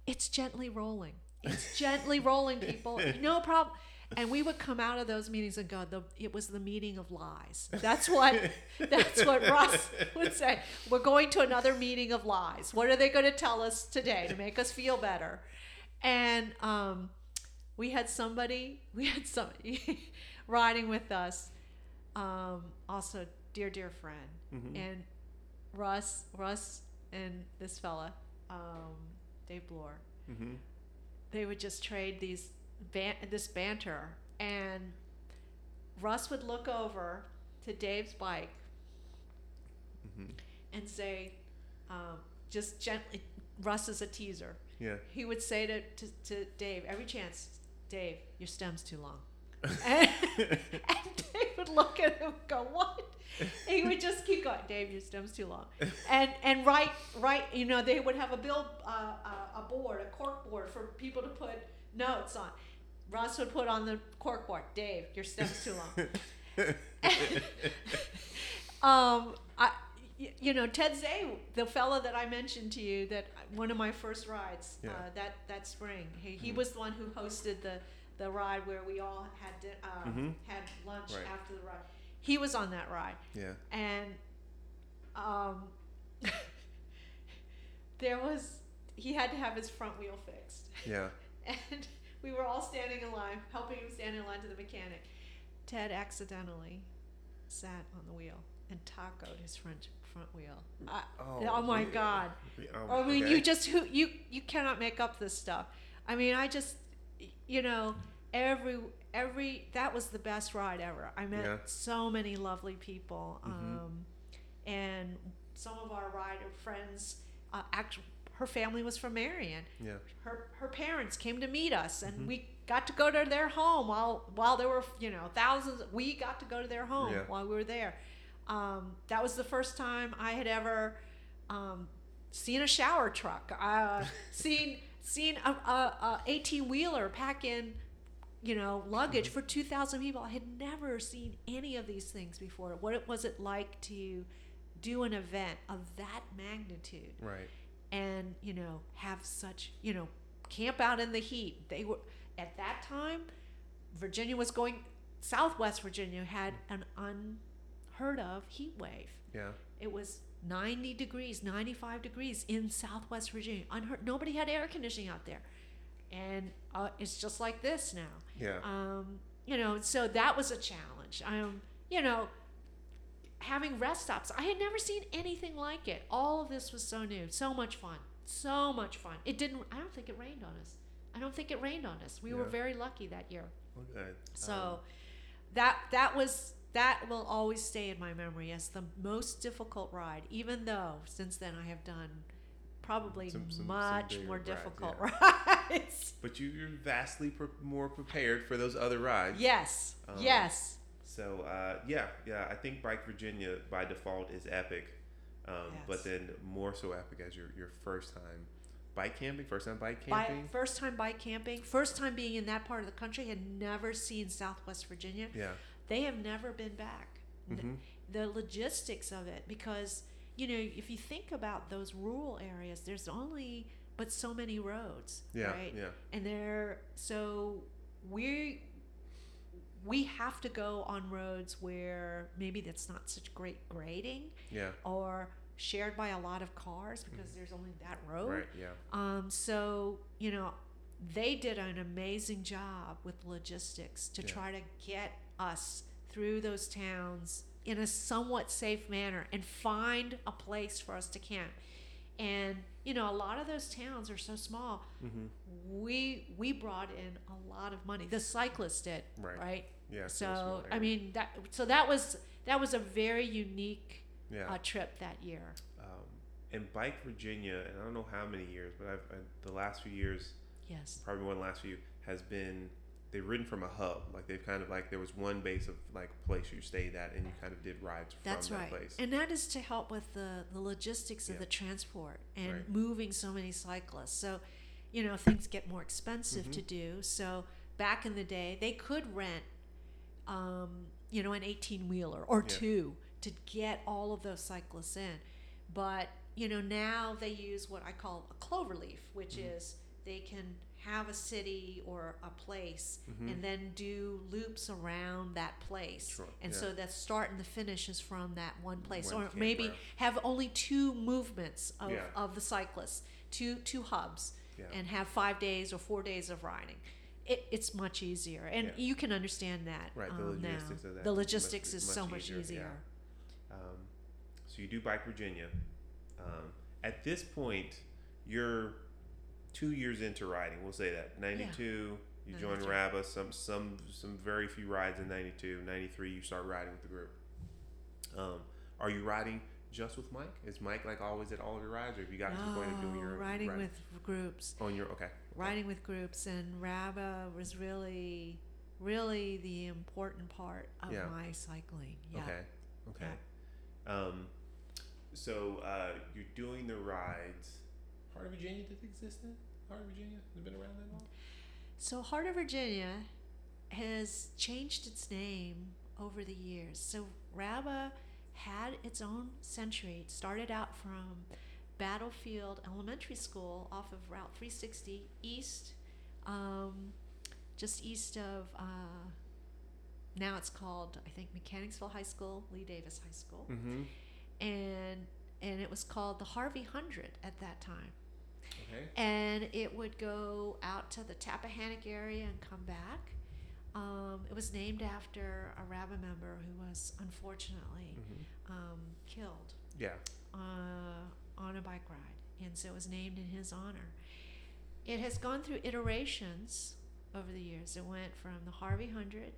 it's gently rolling. It's gently rolling people. No problem and we would come out of those meetings and go the, it was the meeting of lies. That's what that's what russ would say. We're going to another meeting of lies. What are they going to tell us today to make us feel better? And um, we had somebody we had somebody riding with us um, also dear dear friend. Mhm. and russ russ and this fella um, dave bloor Mm-hmm. they would just trade these ban- this banter. And Russ would look over to Dave's bike Mm-hmm. and say um, just gently Russ is a teaser. Yeah. he would say to, to, to Dave every chance Dave your stem's too long. And, and Dave would look at him and go what? And he would just keep going Dave your stem's too long. And and right right you know they would have a bill uh, uh, a board a cork board for people to put notes on Russ would put on the corkboard, Dave your stem's too long um, I, you know, Ted Zay, the fellow that I mentioned to you, that one of my first rides Yeah. uh, that that spring, he, he Mhm. was the one who hosted the the ride where we all had di- uh, Mhm. had lunch Right. after the ride. He was on that ride, Yeah. and um, there was he had to have his front wheel fixed Yeah. and we were all standing in line, helping him stand in line to the mechanic. Ted accidentally sat on the wheel and tacoed his front front wheel. I, oh, my really? God! Um, I mean, okay. you just who you you cannot make up this stuff. I mean, I just you know every every that was the best ride ever. I met Yeah. so many lovely people, Mhm. um, and some of our rider friends. Uh, actually, her family was from Marion Yeah. her her parents came to meet us and Mhm. we got to go to their home while while there were you know thousands we got to go to their home Yeah. while we were there um, that was the first time i had ever um, seen a shower truck uh, seen seen a, a, a 18 wheeler pack in you know luggage Mm-hmm. for 2000 people i had never seen any of these things before what was it like to do an event of that magnitude Right. And you know have such you know camp out in the heat they were at that time virginia was going southwest virginia had an unheard of heat wave Yeah. it was 90 degrees 95 degrees in southwest virginia unheard nobody had air conditioning out there and uh, it's just like this now. Yeah. Um, you know, so that was a challenge. Um, you know, having rest stops, I had never seen anything like it. All of this was so new, so much fun, so much fun. It didn't. I don't think it rained on us. I don't think it rained on us. We were very lucky that year. Good. So Um, that that was that will always stay in my memory as the most difficult ride. Even though since then I have done probably Some- some- some much bigger more rides, difficult yeah. rides. but you, you're vastly pre- more prepared for those other rides. yes, Um, yes, So uh, yeah, yeah, I think Bike Virginia by default is epic, um, but then more so epic as your your first time bike camping, first time bike Bi- camping. first time bike camping, first time being in that part of the country, had never seen Southwest Virginia. yeah. They have never been back. N- hmm The logistics of it, because you know, if you think about those rural areas, there's only but so many roads, Yeah. right? Yeah. and they're so we we have to go on roads where maybe that's not such great grading Yeah. or shared by a lot of cars because there's only that road Mm-hmm. Right. Yeah. um, so you know they did an amazing job with logistics to Yeah. try to get us through those towns in a somewhat safe manner and find a place for us to camp and you know a lot of those towns are so small hmm we we brought in a lot of money. The cyclists did, Right. right? Yeah. So I mean that so that was that was a very unique yeah. uh, trip that year. um, and Bike Virginia, and I don't know how many years, but I've, I, the last few years, Yes. probably one last few, has been they've ridden from a hub. Like they've kind of like there was one base of like place you stayed at, and you kind of did rides That's from right. that place. And that is to help with the, the logistics of Yeah. the transport and Right. moving so many cyclists. So, you know, things get more expensive Mhm. to do. So back in the day, they could rent, um, you know, an 18 wheeler or Yeah. two to get all of those cyclists in. But, you know, now they use what I call a clover leaf, which Mhm. is they can have a city or a place Mhm. and then do loops around that place. Sure, And yeah. so the start and the finish is from that one place. One or maybe have only two movements of, Yeah. of the cyclists, two two hubs, Yeah. and have five days or four days of riding. It, it's much easier, and you can understand that Right, the um, now. logistics of that The logistics be is much so much easier, easier. Um, so you do Bike Virginia. Um, at this point, you're two years into riding. We'll say that. 92, you join 92. RABA. Some some some very few rides in 92. 93, you start riding with the group. Um, are you riding just with Mike? Is Mike like always at all of your rides, or have you got to the point of doing No, your riding ride- with groups, on your okay? okay. riding with groups, and RABA was really, really the important part of Yeah. my cycling. Yeah. Okay. Okay. Um, so uh, you're doing the rides. Heart of Virginia did it exist then? Heart of Virginia has it been around that long? So Heart of Virginia has changed its name over the years. So RABA had its own century. It started out from Battlefield Elementary School off of Route 360 east, um, just east of. Uh, now it's called, I think, Mechanicsville High School, Lee Davis High School, Mm-hmm. and and it was called the Harvey Hundred at that time Okay. and it would go out to the Tappahannock area and come back. Um, it was named after a RABA member who was unfortunately Mm-hmm. um, killed Yeah. uh, on a bike ride, and so it was named in his honor. It has gone through iterations over the years. It went from the Harvey Hundred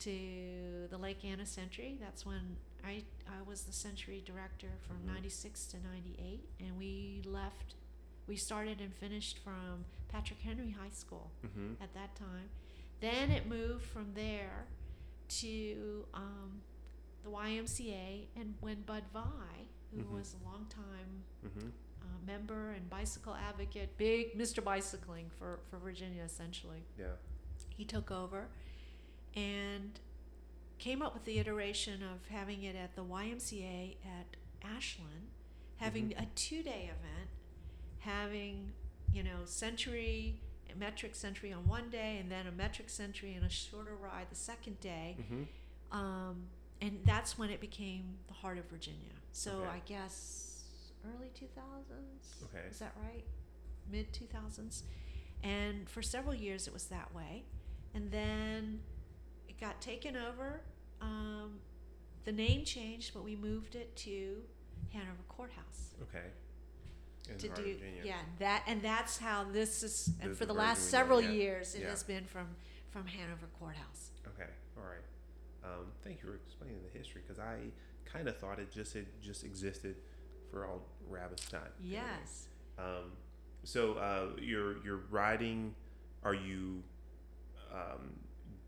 to the Lake Anna Century. That's when I I was the Century director from Mhm. '96 to '98, and we left. We started and finished from Patrick Henry High School Mm-hmm. at that time. Then it moved from there to um, the YMCA, and when Bud Vi, who Mhm. was a long time Mm-hmm. uh, member and bicycle advocate, big Mr. Bicycling for, for Virginia essentially, Yeah. he took over and came up with the iteration of having it at the YMCA at Ashland, having a two day event, having, you know, century, a metric century on one day, and then a metric century and a shorter ride the second day. Mm-hmm. Um, and that's when it became the heart of Virginia. So Okay. I guess early 2000s. Okay. Is that right? Mid 2000s. And for several years, it was that way. And then it got taken over. Um, the name changed, but we moved it to Hanover Courthouse Okay. In to do Virginia. yeah that and that's how this is and for the last several yeah. years it Yeah. has been from from Hanover Courthouse. Okay. All right. Um, thank you for explaining the history because I kind of thought it just it just existed for all RABA's time. Yes. Um, so uh, you're you're riding. Are you um,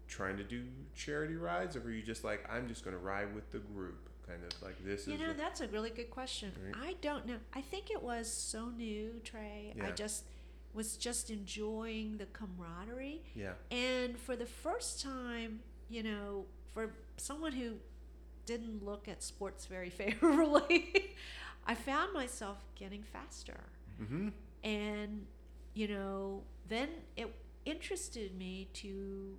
trying to do charity rides, or are you just like I'm just going to ride with the group, kind of like this You is know, the- that's a really good question. Right. I don't know. I think it was so new, Trey. I just was just enjoying the camaraderie. yeah And for the first time, you know, for someone who didn't look at sports very favorably, I found myself getting faster. mm-hmm. And, you know, then it interested me to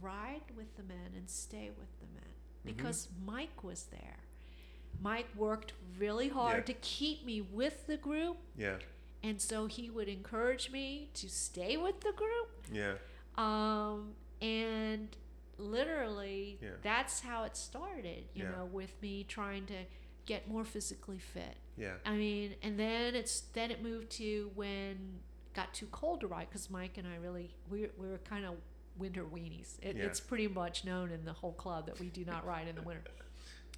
ride with the men and stay with the men Mhm. because Mike was there. Mike worked really hard Yeah. to keep me with the group, yeah and so he would encourage me to stay with the group. yeah Um, and literally, Yeah. that's how it started, you Yeah. know, with me trying to get more physically fit. yeah I mean, and then it's then it moved to when it got too cold to ride because Mike and I really we we were kind of winter weenies. It, Yeah. It's pretty much known in the whole club that we do not ride in the winter,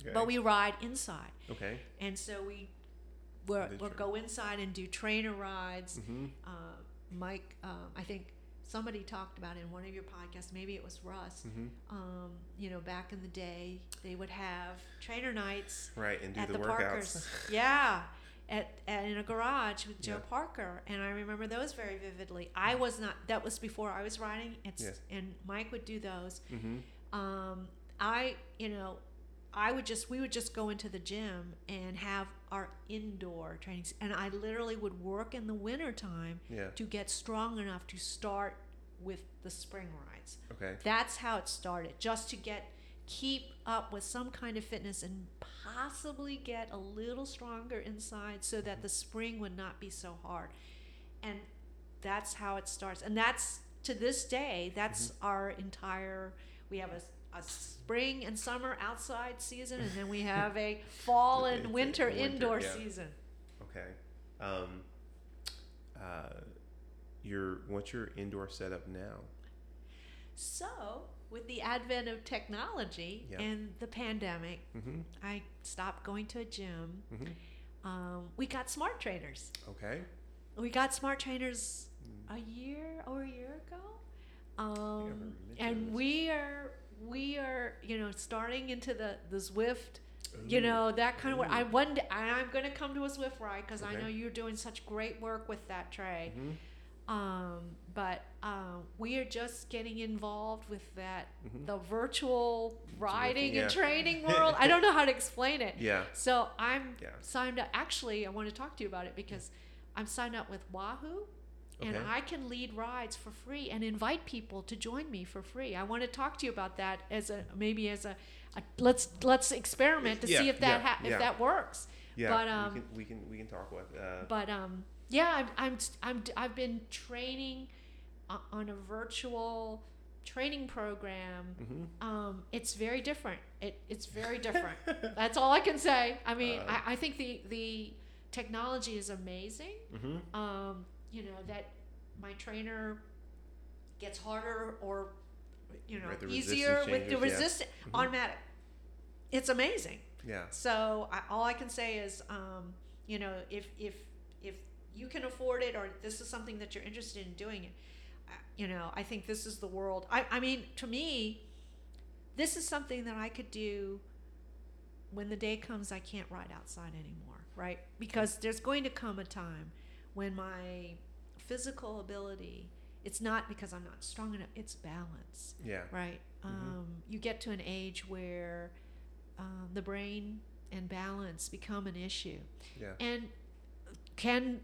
okay. but we ride inside, okay and so we we're, Did we'll go inside and do trainer rides. mm-hmm. Uh, Mike, um, I think somebody talked about in one of your podcasts. Maybe it was Russ. Mm-hmm. Um, you know, back in the day, they would have trainer nights right and do the, the, workouts Parkers. yeah. At, at in a garage with Joe Yeah. Parker, and I remember those very vividly. I was not. That was before I was riding. It's Yes. and Mike would do those. mm-hmm. Um, I, you know, I would just we would just go into the gym and have our indoor trainings, and I literally would work in the winter time yeah to get strong enough to start with the spring rides. okay That's how it started, just to get keep up with some kind of fitness and possibly get a little stronger inside so that the spring would not be so hard. And that's how it starts. And that's to this day, that's our entire we have a a spring and summer outside season and then we have a fall and Winter- winter, winter, indoor yeah. season. okay um, uh, your what's your indoor setup now So, with the advent of technology and the pandemic, mm-hmm. I stopped going to a gym. Mm-hmm. Um, we got smart trainers. okay We got smart trainers a year or a year ago. Um, and we are we are you know starting into the the Zwift you know that kind of work. I Ooh. one day, I'm going to come to a Zwift ride because I know you're doing such great work with that Trey. Mhm. Um, but um, we are just getting involved with that Mhm. the virtual riding yeah. and training world. I don't know how to explain it. yeah So I'm Yeah. signed up. Actually, I want to talk to you about it because I'm signed up with Wahoo. And I can lead rides for free and invite people to join me for free. I want to talk to you about that as a maybe as a, a let's let's experiment to Yeah, see if that yeah, ha- if yeah. that works. yeah But, um, we can we can we can talk with uh, But um, yeah, I'm I'm I'm I've been training on a virtual training program. mhm. Um, it's very different. It it's very different. That's all I can say. I mean, Uh, I, I think the the technology is amazing. Mhm. Um, you know that my trainer gets harder or you know Right, easier with the yeah. resistance Mhm. automatic. It's amazing. yeah So I, all I can say is, um, you know, if if if you can afford it, or this is something that you're interested in doing it, you know, I think this is the world. I, I mean, to me, this is something that I could do when the day comes I can't ride outside anymore, right? Because there's going to come a time when my physical ability, it's not because I'm not strong enough, it's balance yeah right? Mhm. Um, you get to an age where um, the brain and balance become an issue, yeah and can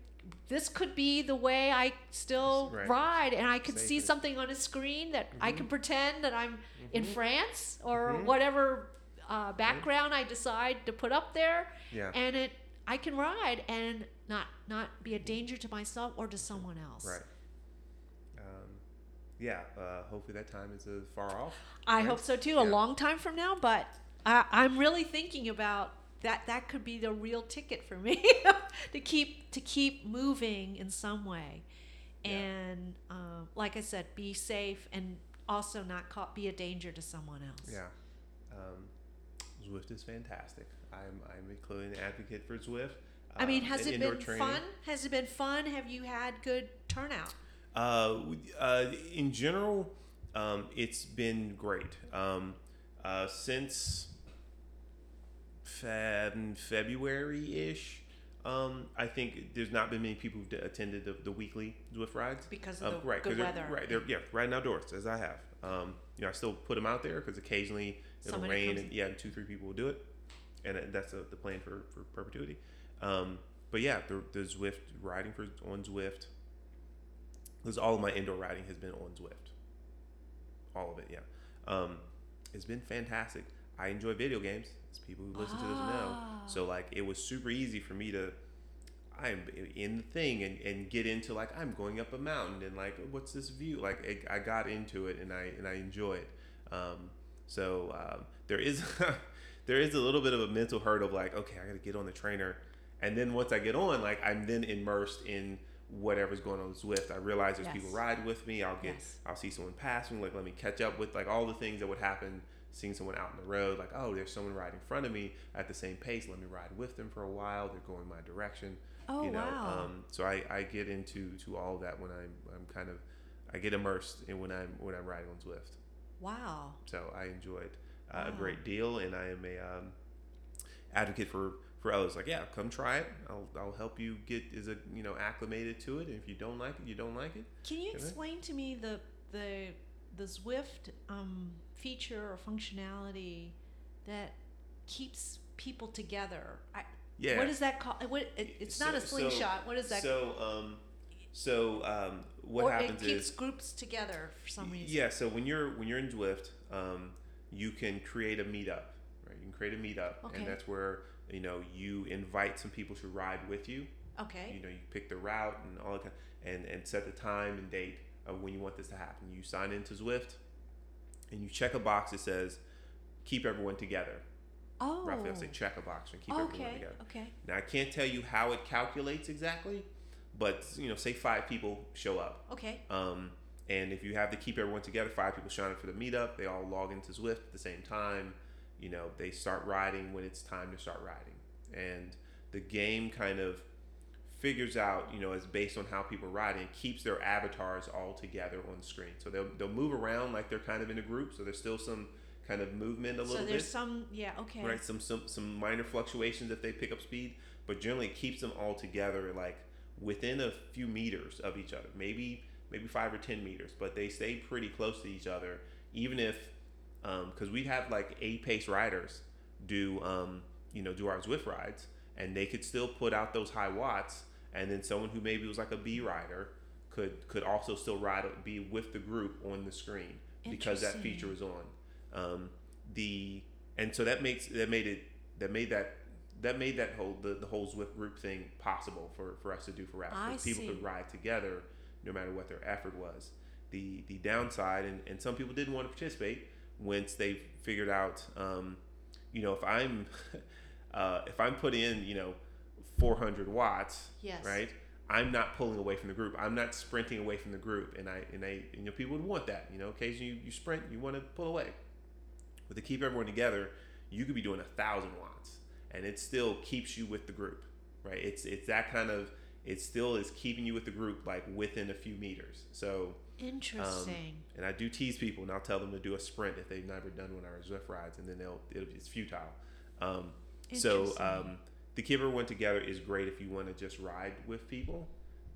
this could be the way I still Right. ride, and I could see Safely. something on a screen that I Mhm. can pretend that I'm in Mhm. France or Mhm. whatever uh, background I decide to put up there, yeah and it I can ride and not not be a danger to myself or to someone else. Right. Um, yeah. Uh, hopefully that time is uh, far off. I Right. hope so too. A long time from now, but I, I'm really thinking about that. That could be the real ticket for me to keep to keep moving in some way, Yeah. and um, like I said, be safe and also not ca- be a danger to someone else. Yeah. Um, Zwift is fantastic. I'm I'm clearly an advocate for Zwift. I mean, Um, has it been training. fun? Has it been fun? Have you had good turnout? Uh, uh, in general, um, it's been great. Um, uh, since Feb- February ish, um, I think there's not been many people who've attended the, the weekly Zwift rides. Because of Um, the right, good weather. Right, they're yeah, riding outdoors as I have. Um, you know, I still put them out there because occasionally it'll Somebody rain and yeah, two three people will do it, and uh, that's uh the plan for for perpetuity. Um, but yeah, the, the Zwift riding for on Zwift. Because all of my indoor riding has been on Zwift. All of it, yeah. Um, it's been fantastic. I enjoy video games. As people who listen to this know. Ah. So like, it was super easy for me to I'm in the thing and, and get into like I'm going up a mountain and like what's this view like it, I got into it and I and I enjoy it um, so um, there is there is a little bit of a mental hurdle of like okay I got to get on the trainer and then once I get on like I'm then immersed in whatever's going on with Zwift I realize there's Yes. people ride with me I'll get Yes. I'll see someone pass me like let me catch up with like all the things that would happen seeing someone out in the road like oh there's someone riding in front of me at the same pace let me ride with them for a while they're going my direction Oh you know wow! um, so I, I get into to all of that when I'm I'm kind of I get immersed in when I'm when I'm riding on Zwift wow. so I enjoyed uh, a great deal and I am a um, advocate for for others like yeah come try it I'll, I'll help you get is a you know acclimated to it and if you don't like it you don't like it Can you explain to me the the the Zwift um, feature or functionality that keeps people together? I, yeah What is that called? What it, it's not a So- so- slingshot. what is that? so um so um what or happens it keeps is groups together for some reason. Yeah, so when you're when you're in Zwift, um, you can create a meetup, right? You can create a meetup, Okay. and that's where you know you invite some people to ride with you. Okay. You know, you pick the route and all that, kind- and and set the time and date of when you want this to happen. You sign into Zwift, and you check a box that says "Keep everyone together." oh. Roughly, I'll say check a box and keep everyone okay. together. Okay. Now I can't tell you how it calculates exactly, but you know, say five people show up. Okay. Um, and if you have to keep everyone together, five people showing up for the meetup, they all log into Zwift at the same time. You know, they start riding when it's time to start riding. And the game kind of figures out, you know, is based on how people riding, it keeps their avatars all together on screen. So they'll, they'll move around like they're kind of in a group. So there's still some kind of movement a little bit. So there's bit some. Yeah. Okay. right? Some some some minor fluctuations if they pick up speed, but generally it keeps them all together like within a few meters of each other, maybe maybe five or ten meters, but they stay pretty close to each other, even if because we have like A pace riders do um, you know do our Zwift rides, and they could still put out those high watts, and then someone who maybe was like a B rider could could also still ride be with the group on the screen because that feature was on. Um, the and so that makes that made it that made that that made that whole the, the whole Zwift group thing possible for, for us to do for 'cause people could ride together no matter what their effort was. The the downside and, and some people didn't want to participate once they figured out um, you know if I'm uh, if I'm put in you know 400 watts Yes. right I'm not pulling away from the group. I'm not sprinting away from the group, and I and I and, you know people would want that. You know, occasionally you, you sprint, you want to pull away, but to keep everyone together, you could be doing a thousand watts, and it still keeps you with the group, right? It's it's that kind of it still is keeping you with the group like within a few meters. So Interesting. and I do tease people, and I'll tell them to do a sprint if they've never done one of our Zwift rides, and then they'll it'll, it's futile. Um, so um, the keep one together is great if you want to just ride with people.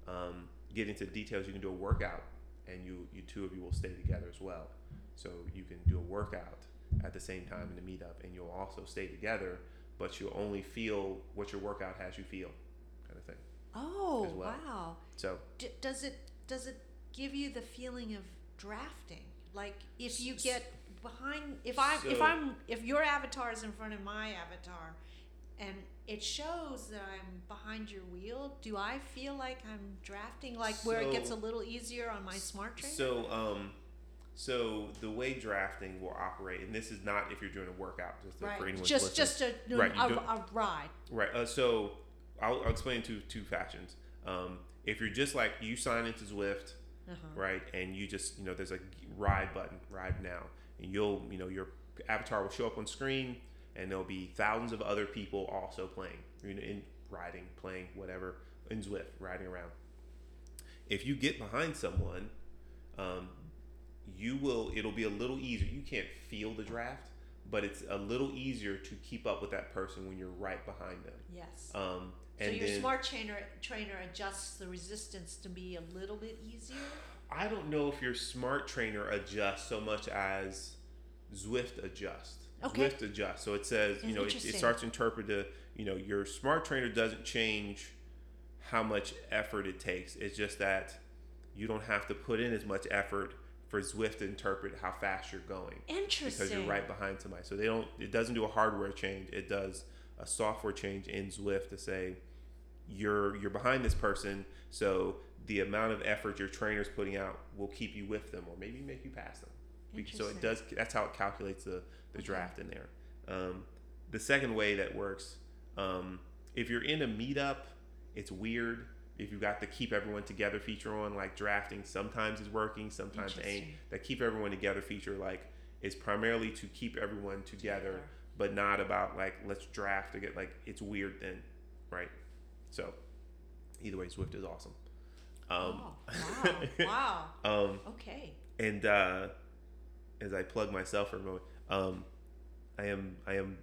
Um, get into details, you can do a workout, and you you two of you will stay together as well. So you can do a workout at the same time in the meetup, and you'll also stay together, but you'll only feel what your workout has you feel, kind of thing. oh well. wow. So D- does it does it give you the feeling of drafting? Like if you get behind, if I'm if I'm if your avatar is in front of my avatar, and it shows that I'm behind your wheel. Do I feel like I'm drafting like where it gets a little easier on my smart trainer? So, um, so the way drafting will operate, and this is not if you're doing a workout, just for anyone just just a, Right, a, a ride. Right. Uh, so I'll, I'll explain two two fashions. Um, if you're just like you sign into Zwift, Uh-huh. right, and you just you know there's a ride button, ride now, and you'll you know your avatar will show up on screen, and there'll be thousands of other people also playing, you know, in riding, playing whatever in Zwift, riding around. If you get behind someone, um, you will it'll be a little easier. You can't feel the draft, but it's a little easier to keep up with that person when you're right behind them. Yes. Um, so your then smart trainer trainer adjusts the resistance to be a little bit easier. I don't know if your smart trainer adjusts so much as Zwift adjusts. Okay. Zwift adjusts. So it says, you know, it, it starts to interpret the, you know, your smart trainer doesn't change how much effort it takes. It's just that you don't have to put in as much effort for Zwift to interpret how fast you're going Interesting. because you're right behind somebody. So they don't. It doesn't do a hardware change. It does a software change in Zwift to say you're you're behind this person. So the amount of effort your trainer's putting out will keep you with them, or maybe make you pass them. So it does. That's how it calculates the the draft in there. Um, the second way that works, um, if you're in a meetup, it's weird. If you've got the keep everyone together feature on, like drafting, sometimes is working, sometimes ain't. That keep everyone together feature, like, is primarily to keep everyone together, Together. but not about like let's draft to get like it's weird then, right? So, either way, Zwift is awesome. Um, oh, wow! Wow. um, Okay. and uh, as I plug myself for a moment, um, I am I am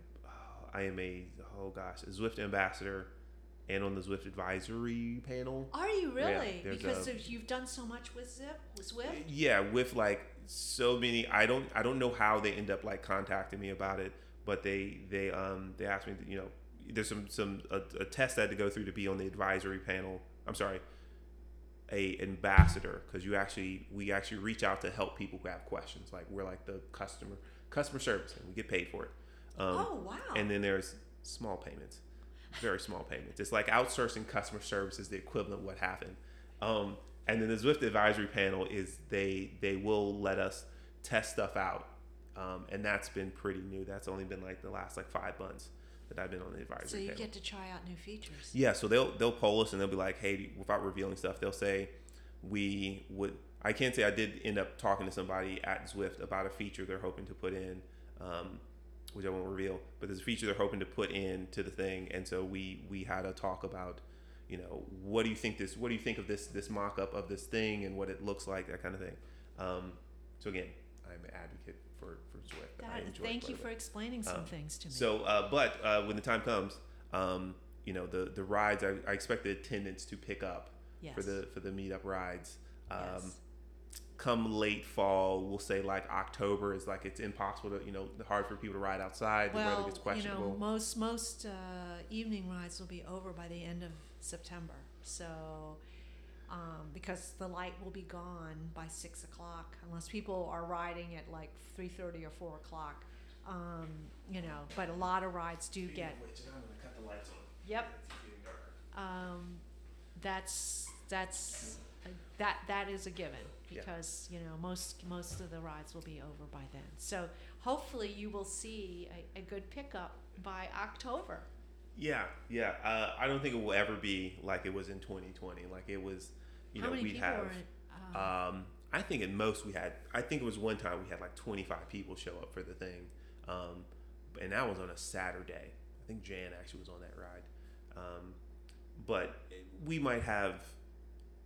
I am a oh gosh a Zwift ambassador, and on the Zwift advisory panel. Are you really? there's because a- you've done so much with Zip, with Zwift. Yeah, with like so many, I don't I don't know how they end up like contacting me about it, but they they um they asked me to, you know there's some some a, a test I had to go through to be on the advisory panel. I'm sorry, a ambassador because you actually we actually reach out to help people who have questions. Like we're like the customer customer service and we get paid for it. Um, oh wow! and then there's small payments, very small payments. It's like outsourcing customer service is the equivalent of what happened. Um, and then the Zwift advisory panel is they they will let us test stuff out, um, and that's been pretty new. That's only been like the last like five months that I've been on the advisory so you panel. get to try out new features. Yeah, so they'll they'll poll us and they'll be like, hey, without revealing stuff, they'll say we would. I can't say I did end up talking to somebody at Zwift about a feature they're hoping to put in, um, which I won't reveal. But there's a feature they're hoping to put in to the thing, and so we we had a talk about, you know, what do you think this? What do you think of this this mock up of this thing and what it looks like, that kind of thing. Um, so again, I'm an advocate for for Zwift. That- enjoy thank you for explaining some Um, things to me. So, uh, but uh, when the time comes, um, you know, the the rides, I, I expect the attendance to pick up yes. for the for the meetup rides. Um, yes. Come late fall, we'll say like October is like it's impossible to you know hard for people to ride outside. the weather well, gets you questionable. know, most most uh, evening rides will be over by the end of September. So, um, because the light will be gone by six o'clock, unless people are riding at like three thirty or four o'clock. Um, you know, but a lot of rides do get. Which, I'm gonna cut the lights on. Yep. It's getting dark. Um, that's that's uh, that that is a given Yeah. because you know most most of the rides will be over by then. So hopefully you will see a, a good pickup by October. Yeah, yeah. Uh, I don't think it will ever be like it was in 2020. Like it was, you How know, we'd have. in? Um, Um, I think at most we had. I think it was one time we had like 25 people show up for the thing, um, and that was on a Saturday. I think Jan actually was on that ride, um, but we might have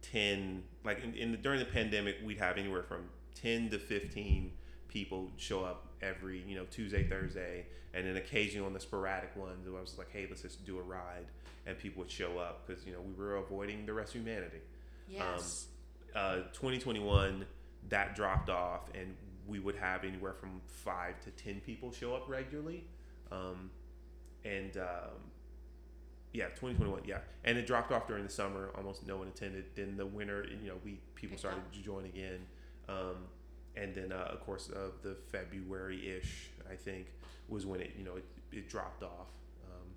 10. Like in, in the, during the pandemic, we'd have anywhere from 10 to 15 people show up every you know Tuesday, Thursday, and then occasionally on the sporadic ones, I was like, hey, let's just do a ride, and people would show up because you know we were avoiding the rest of humanity yes. uh, 2021 that dropped off and we would have anywhere from five to ten people show up regularly um, and um, yeah 2021 yeah and it dropped off during the summer almost no one attended then the winter you know we people started to join again um, and then uh, of course of the february-ish i think was when it you know it, it dropped off um,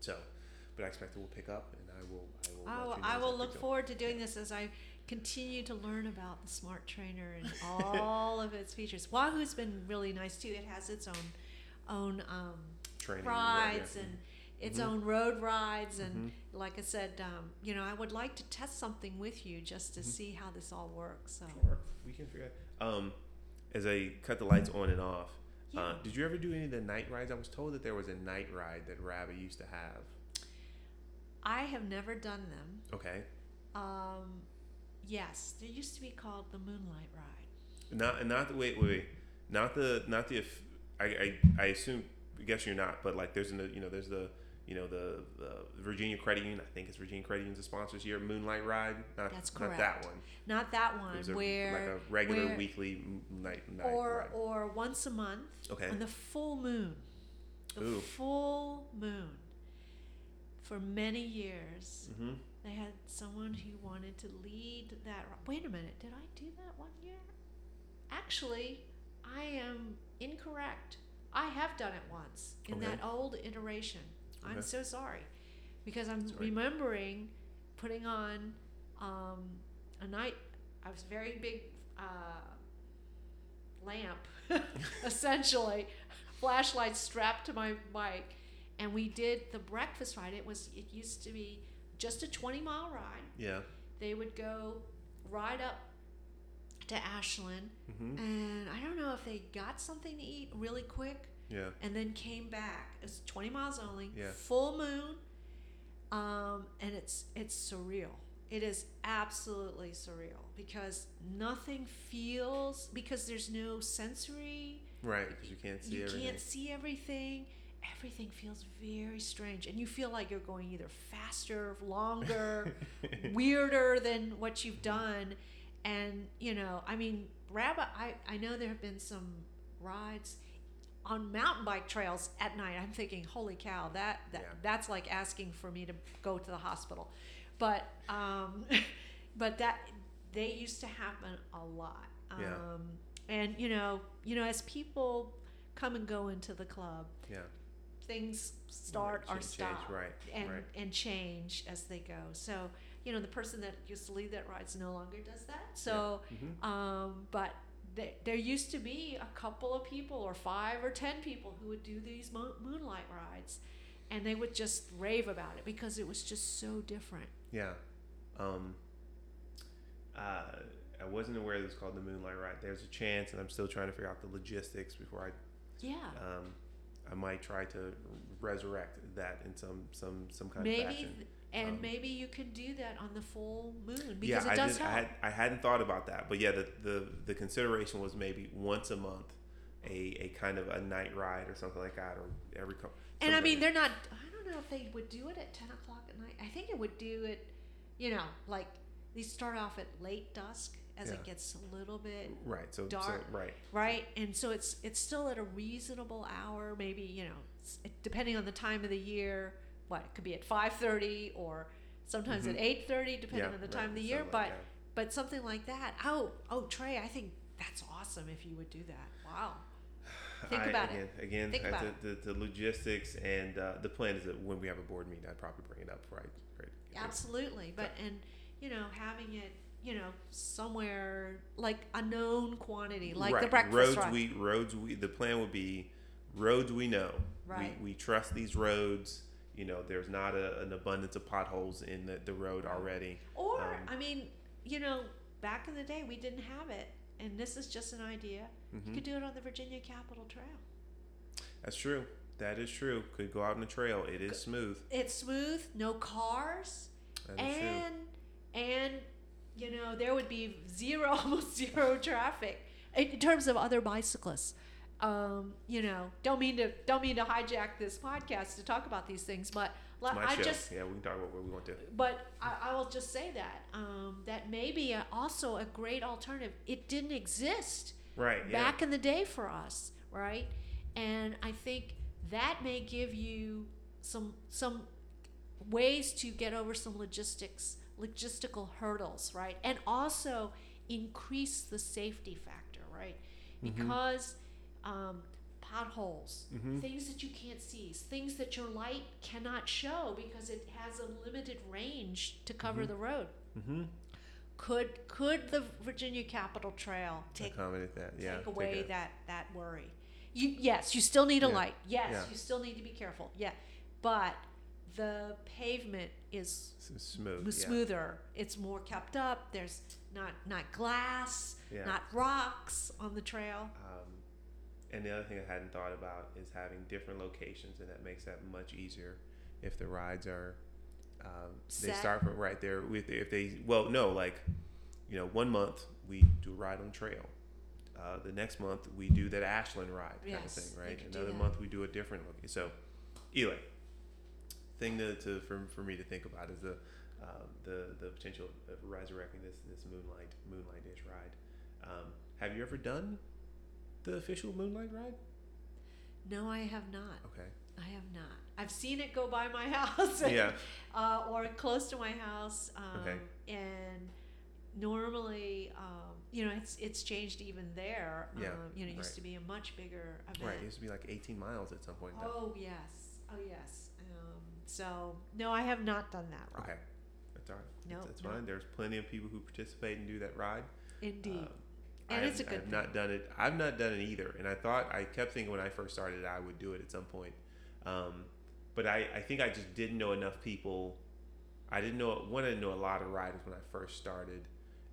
So, but I expect it will pick up, and I will. I will. I will, I will look up. forward to doing this as I continue to learn about the smart trainer and all of its features. Wahoo's been really nice too. It has its own own um, Training, yeah, yeah. rides and its Mhm. own road rides and Mhm. like I said, um, you know, I would like to test something with you just to Mhm. see how this all works. So Sure, we can figure. It. Um, as I cut the lights on and off. yeah. Uh, did you ever do any of the night rides? I was told that there was a night ride that RABA used to have. I have never done them. Okay. Um, yes, there used to be called the Moonlight Ride. Not not the wait wait wait. Not the not the. if- I I, I assume. I guess you're not, but like there's an you know there's the you know the, the Virginia Credit Union. I think it's Virginia Credit Union's sponsors here. Moonlight Ride. Not, That's Not that one. Not that one a, where like a regular where- weekly night night or ride. or once a month Okay. on the full moon. The Ooh. full moon. For many years, Mm-hmm. they had someone who wanted to lead that. Wait a minute, did I do that one year? Actually, I am incorrect. I have done it once in Okay. that old iteration. I'm Okay. so sorry because I'm remembering putting on um, a night. I was very big uh, lamp, essentially, flashlight strapped to my bike, and we did the breakfast ride. It was it used to be just a 20 mile ride. Yeah. They would go ride up to Ashland, Mm-hmm. and I don't know if they got something to eat really quick Yeah. and then came back. It's 20 miles only, Yeah. full moon, um, and it's it's surreal. It is absolutely surreal because nothing feels because there's no sensory. Right, because you can't see you everything. can't see everything. Everything feels very strange, and you feel like you're going either faster, longer, weirder than what you've done. And, you know, I mean, RABA, I, I know there have been some rides on mountain bike trails at night. I'm thinking, holy cow, that, that Yeah. that's like asking for me to go to the hospital. But, um, but that, they used to happen a lot. Yeah. Um, and, you know, you know, as people come and go into the club, yeah. things start or change- stop change, right, and right. and change as they go. So you know the person that used to lead that rides no longer does that. So Mhm. um, but th- there used to be a couple of people or five or ten people who would do these mo- moonlight rides, and they would just rave about it because it was just so different. Yeah. Um, uh, I wasn't aware it was called the Moonlight Ride. There's a chance, and I'm still trying to figure out the logistics before I. Yeah. Um, I might try to resurrect that in some some some kind of maybe fashion. And Um, maybe you can do that on the full moon because yeah, it does. I, help. had, I hadn't thought about that, but yeah, the, the the consideration was maybe once a month, a, a kind of a night ride or something like that, or every. co- And I mean, they're not. I don't know if they would do it at ten o'clock at night. I think it would do it. You know, like they start off at late dusk as it gets a little bit right. So, so dark. right. right, and so it's it's still at a reasonable hour. Maybe you know, depending on the time of the year. What it could be at five thirty or sometimes at Mhm. eight thirty, depending Yeah, on the right, time of the year. But that. but something like that. Oh oh Trey, I think that's awesome if you would do that. Wow. Think I, about it. again, Again, Think about the, the, the logistics and uh, the plan is that when we have a board meeting, I'd probably bring it up. Right. Right. Absolutely, but and you know having it you know somewhere like a known quantity, like the breakfast roads ride. we roads we the plan would be roads we know Right. we, we trust these roads you know there's not a, an abundance of potholes in the, the road already. Or um, I mean, you know, back in the day we didn't have it, and this is just an idea. You Mhm. could do it on the Virginia Capital Trail. that's true. That is true. Could go out on the trail. It is smooth. It's smooth, no cars, is true. And and you know there would be zero, almost zero traffic in terms of other bicyclists. Um, you know, don't mean to don't mean to hijack this podcast to talk about these things, but let- I show just yeah we can talk about what we want to but I, I will just say that um, that may be a, also a great alternative. It didn't exist right yeah back in the day for us, right? And I think that may give you some some ways to get over some logistics logistical hurdles, right? And also increase the safety factor, right? Mhm. Because um, potholes, Mhm. things that you can't see, things that your light cannot show because it has a limited range to cover Mhm. the road. Mm-hmm. Could could the Virginia Capital Trail take Accommodate that. Yeah. take away a- that that worry? You yes, you still need a Yeah. light. Yes, Yeah. you still need to be careful. Yeah, but the pavement is smooth. was yeah. smoother. It's more kept up. There's not not glass, not rocks on the trail. Um, and the other thing I hadn't thought about is having different locations, and that makes that much easier if the rides are. Um, they start from right there with if they well no like, you know one month we do a ride on trail, uh, the next month we do that Ashland ride kind Yes, of thing right. Another month we do a different location. So, anyway, thing to, to for, for me to think about is the um, the the potential of resurrecting this this moonlight moonlight dish ride. Um, have you ever done the official moonlight ride? No, I have not. Okay. I have not. I've seen it go by my house. Yeah. uh, or close to my house. Um, Okay. And normally, um, you know, it's it's changed even there. Yeah, Um, you know, it used right. to be a much bigger event. Right. It used to be like 18 miles at some point. Oh yes. Oh yes. Um, so no, I have not done that ride. Okay. That's all right. No, That's, that's no. fine. There's plenty of people who participate and do that ride. Indeed. I have- good I've not done it. I've not done it either. And I thought I kept thinking when I first started I would do it at some point. Um, but I, I think I just didn't know enough people. I didn't know one. I didn't know a lot of riders when I first started,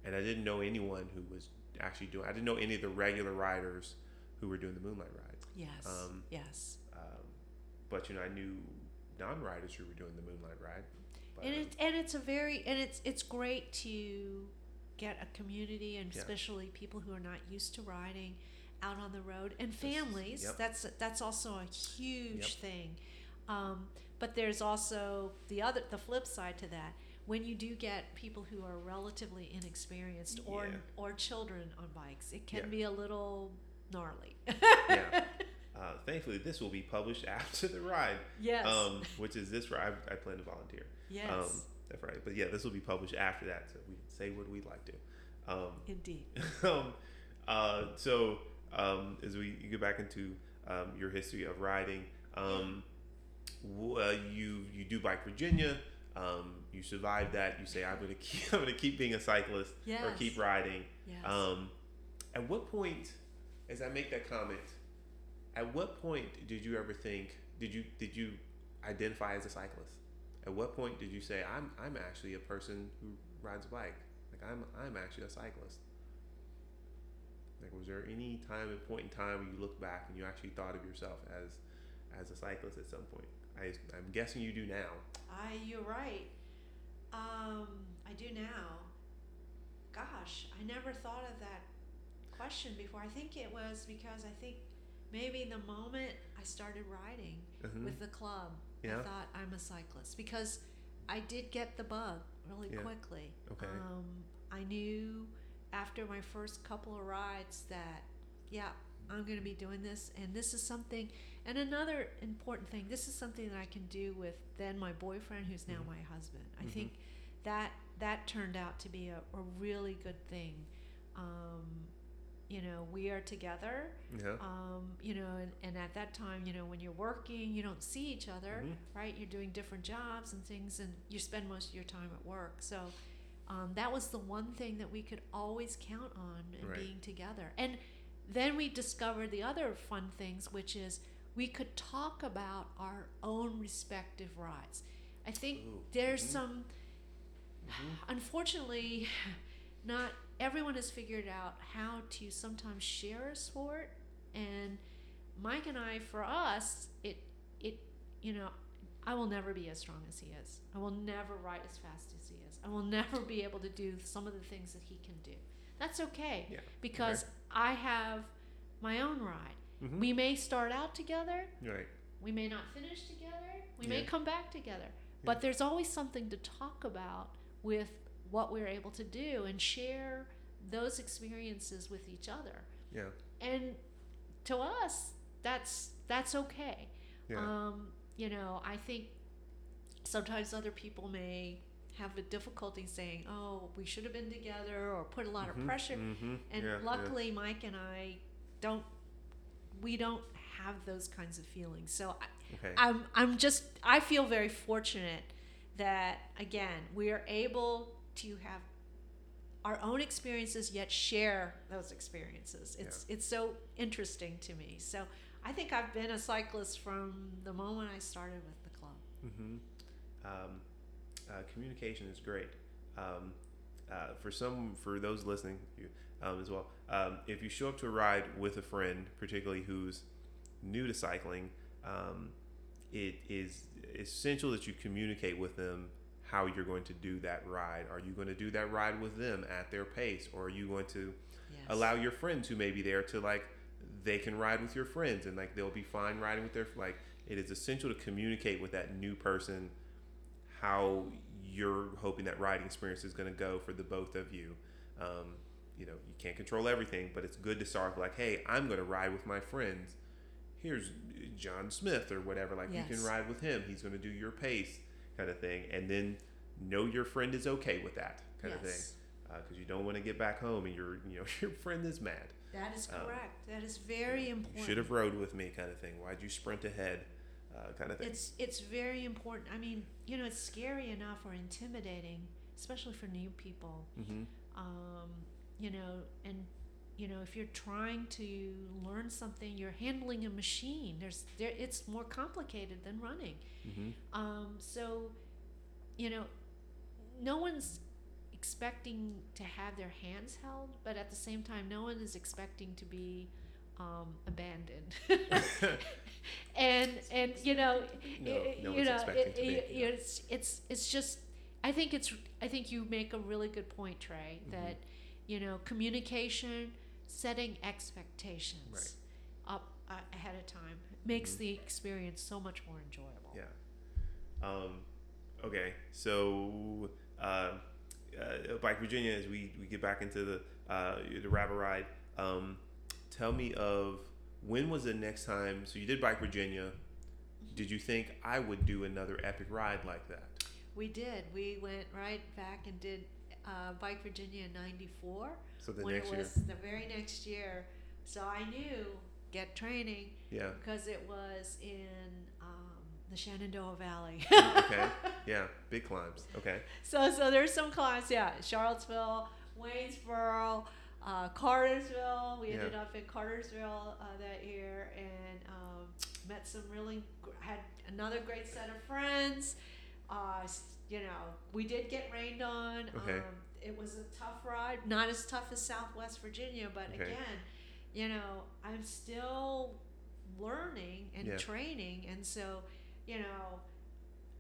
and I didn't know anyone who was actually doing. I didn't know any of the regular riders who were doing the moonlight ride. yes. um, yes. Um, but you know, I knew non-riders who were doing the moonlight ride. But, and it's and it's a very and it's it's great to get a community and Yeah. especially people who are not used to riding out on the road and families yep. that's that's also a huge Yep. thing um, but there's also the other the flip side to that when you do get people who are relatively inexperienced or Yeah. or children on bikes it can Yeah. be a little gnarly yeah. Uh, thankfully, this will be published after the ride. yes um, which is this ride. I, plan to volunteer. yes Um, that's right. But yeah, this will be published after that, so we can say what we'd like to. Um, indeed um, uh, so um, as we get back into um, your history of riding, um, uh, you you do bike Virginia. Um, you survived that. You say I'm gonna keep I'm gonna keep being a cyclist or keep riding. yes Um, at what point, as I make that comment, at what point did you ever think? Did you did you identify as a cyclist? At what point did you say I'm I'm actually a person who rides a bike? Like I'm I'm actually a cyclist. Like was there any time at point in time where you look back and you actually thought of yourself as as a cyclist at some point? I I'm guessing you do now. I, you're right. Um, I do now. Gosh, I never thought of that question before. I think it was because I think maybe the moment I started riding Mhm. with the club, Yeah. I thought I'm a cyclist because I did get the bug really Yeah. quickly. Okay. Um, I knew after my first couple of rides that, yeah, I'm going to be doing this, and this is something. And another important thing, this is something that I can do with then my boyfriend, who's now Mhm. my husband. I Mhm. think that that turned out to be a, a really good thing. Um, you know, we are together. Yeah. Um, you know, and, and at that time, you know, when you're working, you don't see each other, Mhm. right? You're doing different jobs and things, and you spend most of your time at work. So um, that was the one thing that we could always count on in Right. being together. And then we discovered the other fun things, which is we could talk about our own respective rides. I think Ooh, there's mhm. some, Mhm. unfortunately, not everyone has figured out how to sometimes share a sport. And Mike and I, for us, it it you know, I will never be as strong as he is. I will never ride as fast as he is. I will never be able to do some of the things that he can do. That's okay Yeah. because I have my own ride. Mhm. We may start out together, Right. we may not finish together. We may come back together. But there's always something to talk about with what we're able to do and share those experiences with each other. Yeah. And to us, that's that's okay. Yeah. Um, you know, I think sometimes other people may have a difficulty saying, "Oh, we should have been together," or put a lot Mhm. of pressure. Mm-hmm, And Yeah, yeah. luckily, Mike and I don't we don't have those kinds of feelings. So I, Okay. I'm I'm just I feel very fortunate that again we are able to have our own experiences yet share those experiences. It's it's so interesting to me. So I think I've been a cyclist from the moment I started with the club. hmm Um, uh, communication is great. Um, uh, for some, for those listening you, um, as well, um, if you show up to a ride with a friend, particularly who's new to cycling, um, it is essential that you communicate with them how you're going to do that ride. Are you going to do that ride with them at their pace, or are you going to Yes. allow your friends who may be there to like they can ride with your friends and like they'll be fine riding with their like it is essential to communicate with that new person how you're hoping that riding experience is going to go for the both of you. Um, you know you can't control everything but it's good to start with like hey i'm going to ride with my friends. Here's john smith or whatever like you can ride with him. He's going to do your pace kind of thing and then know your friend is okay with that kind of thing Yes. because you don't want to get back home and your you know your friend is mad. That is Um, correct. that is very You important. should have rode with me, kind of thing. Why'd you sprint ahead, uh, kind of thing. It's it's very important. I mean, you know, it's scary enough or intimidating, especially for new people. hmm Um, you know, and you know, if you're trying to learn something, you're handling a machine. There's there, it's more complicated than running. hmm Um, so, you know, no one's expecting to have their hands held, but at the same time, no one is expecting to be um, abandoned. and and you know, No, it- no you know, it, it- yeah. it's it's it's just. I think it's. I think you make a really good point, Trey. Mhm. That you know, communication, setting expectations up uh, ahead of time makes Mhm. the experience so much more enjoyable. Yeah. Um, okay, so uh, uh, Bike Virginia, as we, we get back into the uh, the rabbit ride, um, tell me of when was the next time? So you did Bike Virginia. Did you think I would do another epic ride like that? We did. We went right back and did uh, Bike Virginia in '94 So the when next it year, the very next year. So I knew get training yeah. because it was in um, the Shenandoah Valley. Okay, yeah, big climbs. Okay, So so there's some climbs. Yeah, Charlottesville, Waynesboro. Uh, Cartersville. We ended up in Cartersville uh, that year and um, met some really gr- had another great set of friends. Uh, you know, we did get rained on. Okay. Um, it was a tough ride, not as tough as Southwest Virginia, but Okay. again, you know, I'm still learning and Yeah. training, and so, you know,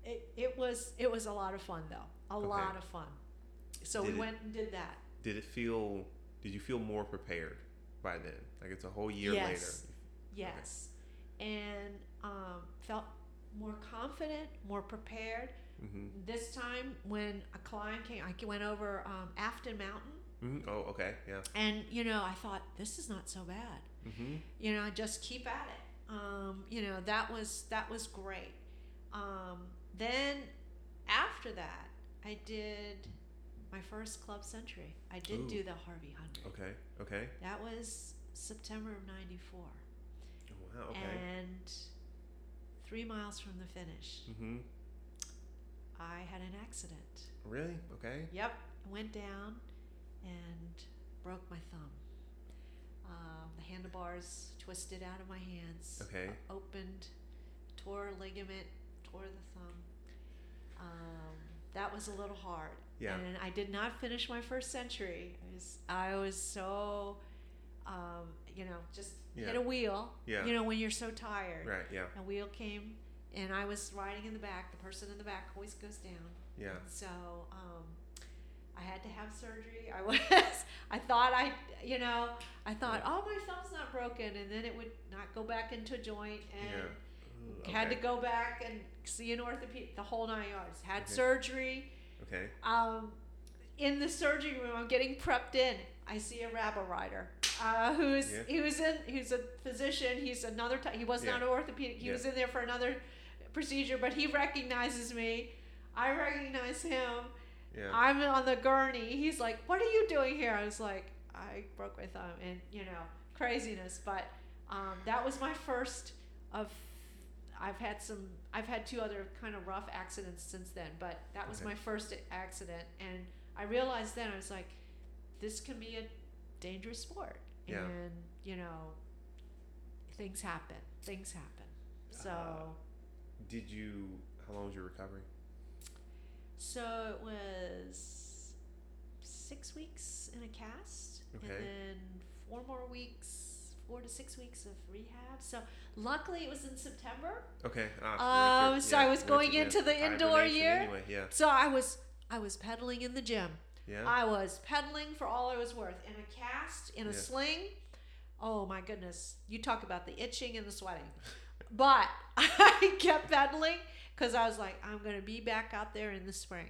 it, it was it was a lot of fun though, a Okay. lot of fun. So Did we it- went and did that. did it feel? Did you feel more prepared by then? Like it's a whole year Yes. later. Yes, and um, felt more confident, more prepared. Hmm This time, when a climb came, I went over um, Afton Mountain, hmm Oh, okay, yeah. and you know, I thought this is not so bad. hmm You know, just keep at it. Um, you know, that was that was great. Um, then after that, I did my first club century. I did Ooh. do the Harvey Hundred. Okay, okay. That was September of '94. Oh, wow, okay. And three miles from the finish, hmm I had an accident. Really? Okay. Yep, I went down and broke my thumb. Um, the handlebars twisted out of my hands. Okay. Opened, tore a ligament, tore the thumb. Um, that was a little hard. Yeah. And I did not finish my first century. I was, I was so, um, you know, just Yeah. hit a wheel. Yeah. You know, when you're so tired. Right. Yeah. A wheel came, and I was riding in the back. The person in the back always goes down. Yeah. So um, I had to have surgery. I was, I thought I, you know, I thought, oh, my thumb's not broken, and then it would not go back into a joint, and Yeah. Ooh, had to go back and see an orthopedic, the whole nine yards. Had Okay. surgery. Okay. Um, in the surgery room, I'm getting prepped in. I see a RABA rider. Uh, who's Yeah. he was in? He's a physician. He's another. T- he was Yeah. not an orthopedic. He was in there for another procedure, but he recognizes me. I recognize him. Yeah. I'm on the gurney. He's like, "What are you doing here?" I was like, "I broke my thumb," and you know, craziness. But Um, that was my first of. I've had some. I've had two other kind of rough accidents since then, but that was Okay. my first accident, and I realized then I was like, this can be a dangerous sport, Yeah. and you know, things happen. Things happen. So. Uh, Did you? How long was your recovery? So it was six weeks in a cast, Okay. and then four more weeks, four to six weeks of rehab. So luckily it was in September. Okay. Ah, Um, so I was going yeah, into the indoor year. Anyway, yeah. So I was I was pedaling in the gym. Yeah. I was pedaling for all I was worth in a cast in a Yeah. sling. Oh my goodness! You talk about the itching and the sweating, but I kept pedaling because I was like, I'm going to be back out there in the spring,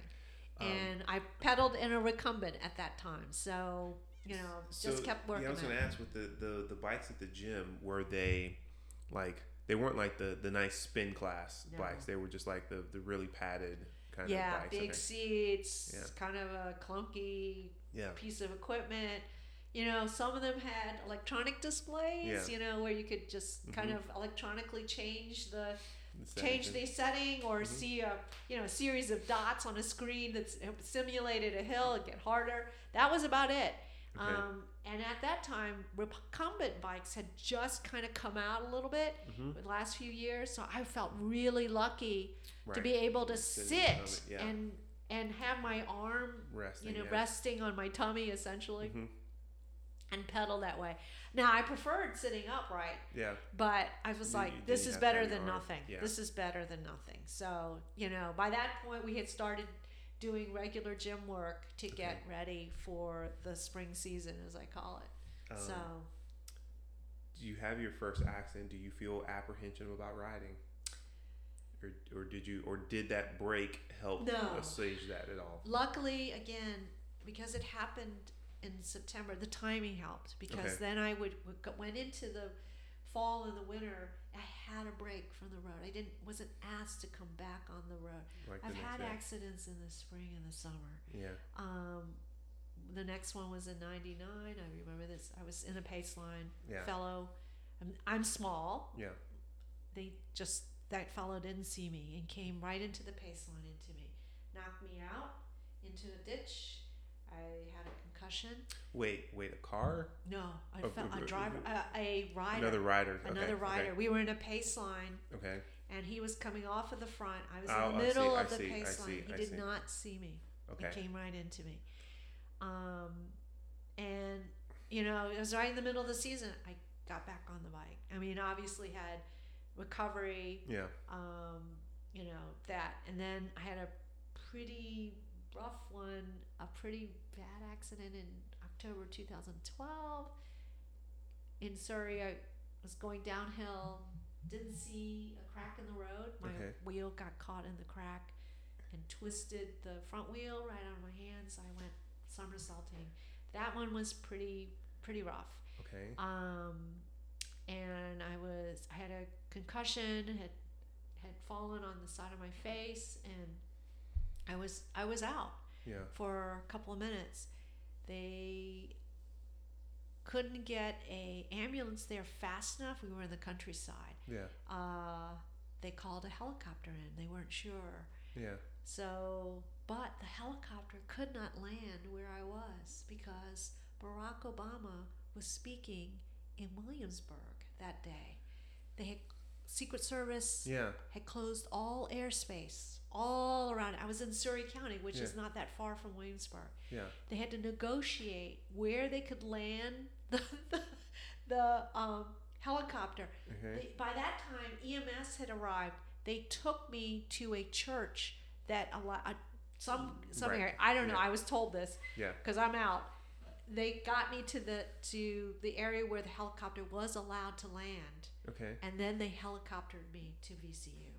Um, and I pedaled in a recumbent at that time. So you know, just kept working. Yeah, I was gonna ask with the, the the bikes at the gym were they like they weren't like the the nice spin class No. bikes. They were just like the the really padded kind yeah, of bikes. big seats, Yeah. kind of a clunky Yeah. piece of equipment. You know, some of them had electronic displays. Yeah. You know, where you could just kind Mhm. of electronically change the The change the setting or Mhm. see a you know a series of dots on a screen that simulated a hill and get harder. That was about it. Okay. Um, and at that time, recumbent bikes had just kind of come out a little bit Mhm. the last few years. So I felt really lucky to be able to Sit in sit the recumbent, yeah. and and have my arm resting. you know yeah. resting on my tummy essentially Mhm. And pedal that way. Now I preferred sitting upright Yeah. but I was You- like, you this is better than arm. nothing. Yeah. This is better than nothing. So, you know, by that point, we had started doing regular gym work to get ready for the spring season, as I call it. Um, so, do you have your first accident? Do you feel apprehension about riding? Or, or did you or did that break help No. assuage that at all? luckily, again, because it happened in September, the timing helped because Okay. then I would, would go, went into the fall and the winter. I had a break from the road. I didn't wasn't asked to come back on the road. Like I've next had accidents in the spring and the summer. Yeah. Um, the next one was in '99. I remember this. I was in a pace line. Yeah. Fellow, I'm, I'm small. Yeah. They just that fellow didn't see me and came right into the pace line into me, knocked me out into a ditch. I had a concussion. Wait, wait, a car? No, I Oh, felt uh, a uh, driver, a rider, Another rider. Okay, another okay, rider. We were in a pace line, Okay. and he was coming off of the front. I was Oh, in the middle of the see, I pace see, line. He I did not see me. Okay. He came right into me. Um, and you know, it was right in the middle of the season. I got back on the bike. I mean, obviously had recovery, Yeah. um, you know, that. And then I had a pretty rough one, a pretty bad accident in October 2012 in Surry. I was going downhill, didn't see a crack in the road. My Okay. wheel got caught in the crack and twisted the front wheel right out of my hands. I went somersaulting. That one was pretty pretty rough. Okay. Um, and I was I had a concussion, had had fallen on the side of my face, and I was I was out Yeah. for a couple of minutes. They couldn't get a ambulance there fast enough. We were in the countryside. Yeah. Uh, they called a helicopter in. They weren't sure. Yeah. So, but the helicopter could not land where I was because Barack Obama was speaking in Williamsburg that day. They had Secret Service Yeah. had closed all airspace all around. I was in Surry County, which is not that far from Williamsburg. Yeah. They had to negotiate where they could land the the, the um, helicopter. Okay. They, by that time, EMS had arrived. They took me to a church that a lot, uh, some some Right. area. I don't know. Yeah. I was told this Yeah. because I'm out. They got me to the to the area where the helicopter was allowed to land, Okay. and then they helicoptered me to VCU.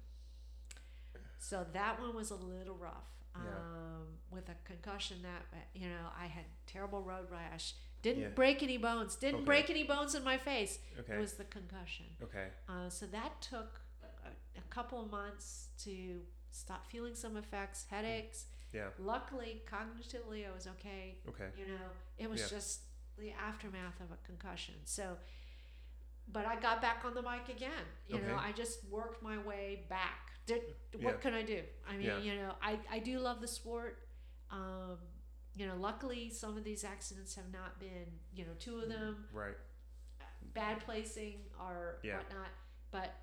So that one was a little rough. Yeah. Um, with a concussion that uh, you know I had terrible road rash. Didn't Yeah. break any bones. Didn't Okay. break any bones in my face. Okay. It was the concussion. okay. Uh, so that took a, a couple of months to stop feeling some effects, headaches. Yeah. Luckily, cognitively, I was okay. Okay. You know, it was Yeah. just the aftermath of a concussion. So but I got back on the bike again. You know, I just worked my way back. Did, Yeah. what can I do? I mean, Yeah. you know, I, I do love the sport. Um, you know, luckily some of these accidents have not been, you know, two of them Right. bad placing or Yeah. whatnot. But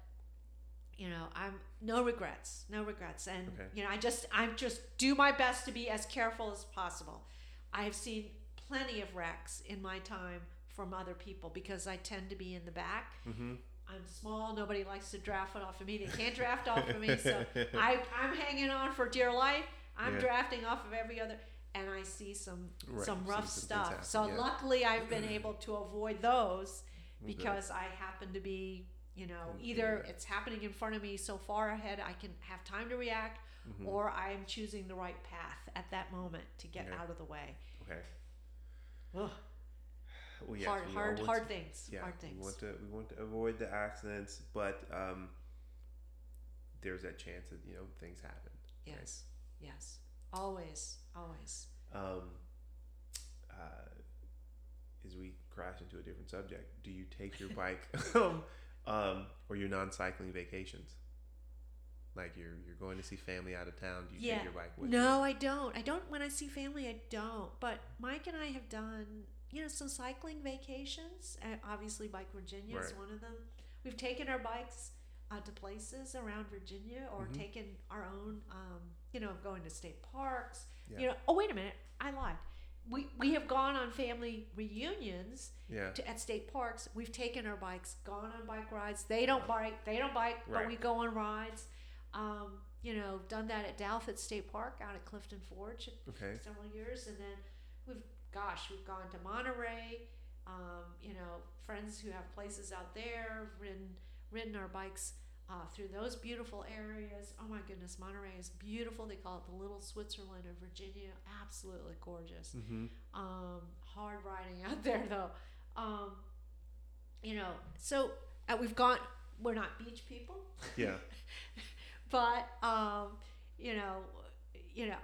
you know, I'm no regrets, no regrets, and Okay. you know, I just I'm just do my best to be as careful as possible. I have seen plenty of wrecks in my time from other people because I tend to be in the back. Mm-hmm. I'm small. Nobody likes to draft off of me. They can't draft off of me, so I I'm hanging on for dear life. I'm Yeah. drafting off of every other, and I see some Right, some rough some stuff. So yeah. luckily, I've been able to avoid those Good. because I happen to be, you know, Mm, either yeah. it's happening in front of me so far ahead I can have time to react, Mhm. or I am choosing the right path at that moment to get Okay. out of the way. Okay. Ugh, Well, yes, hard, we hard, hard to- things. Yeah, hard we want to we want to avoid the accidents, but um, there's that chance that you know things happen. yes, yes, always, always. Um, uh, as we crash into a different subject, do you take your bike um, or your non-cycling vacations? Like you're you're going to see family out of town. Do you Yeah. take your bike with you? No, I don't. I don't. When I see family, I don't. But Mike and I have done, you know, some cycling vacations. Obviously, Bike Virginia is one of them. We've taken our bikes uh, to places around Virginia, or Mhm. taken our own. Um, you know, going to state parks. Yeah. You know. Oh, wait a minute. I lied. We we have gone on family reunions? Yeah. to, at state parks. We've taken our bikes, gone on bike rides. They don't bike. They don't bike, but we go on rides. Um, you know, done that at Douthat State Park out at Clifton Forge Okay. several years, and then we've, gosh, we've gone to Monterey. Um, you know, friends who have places out there, ridden ridden our bikes uh, through those beautiful areas. Oh my goodness, Monterey is beautiful. They call it the little Switzerland of Virginia. Absolutely gorgeous Mm-hmm. um, hard riding out there though. Um, you know, so uh, we've gone. We're not beach people, Yeah. but um, you know, you know,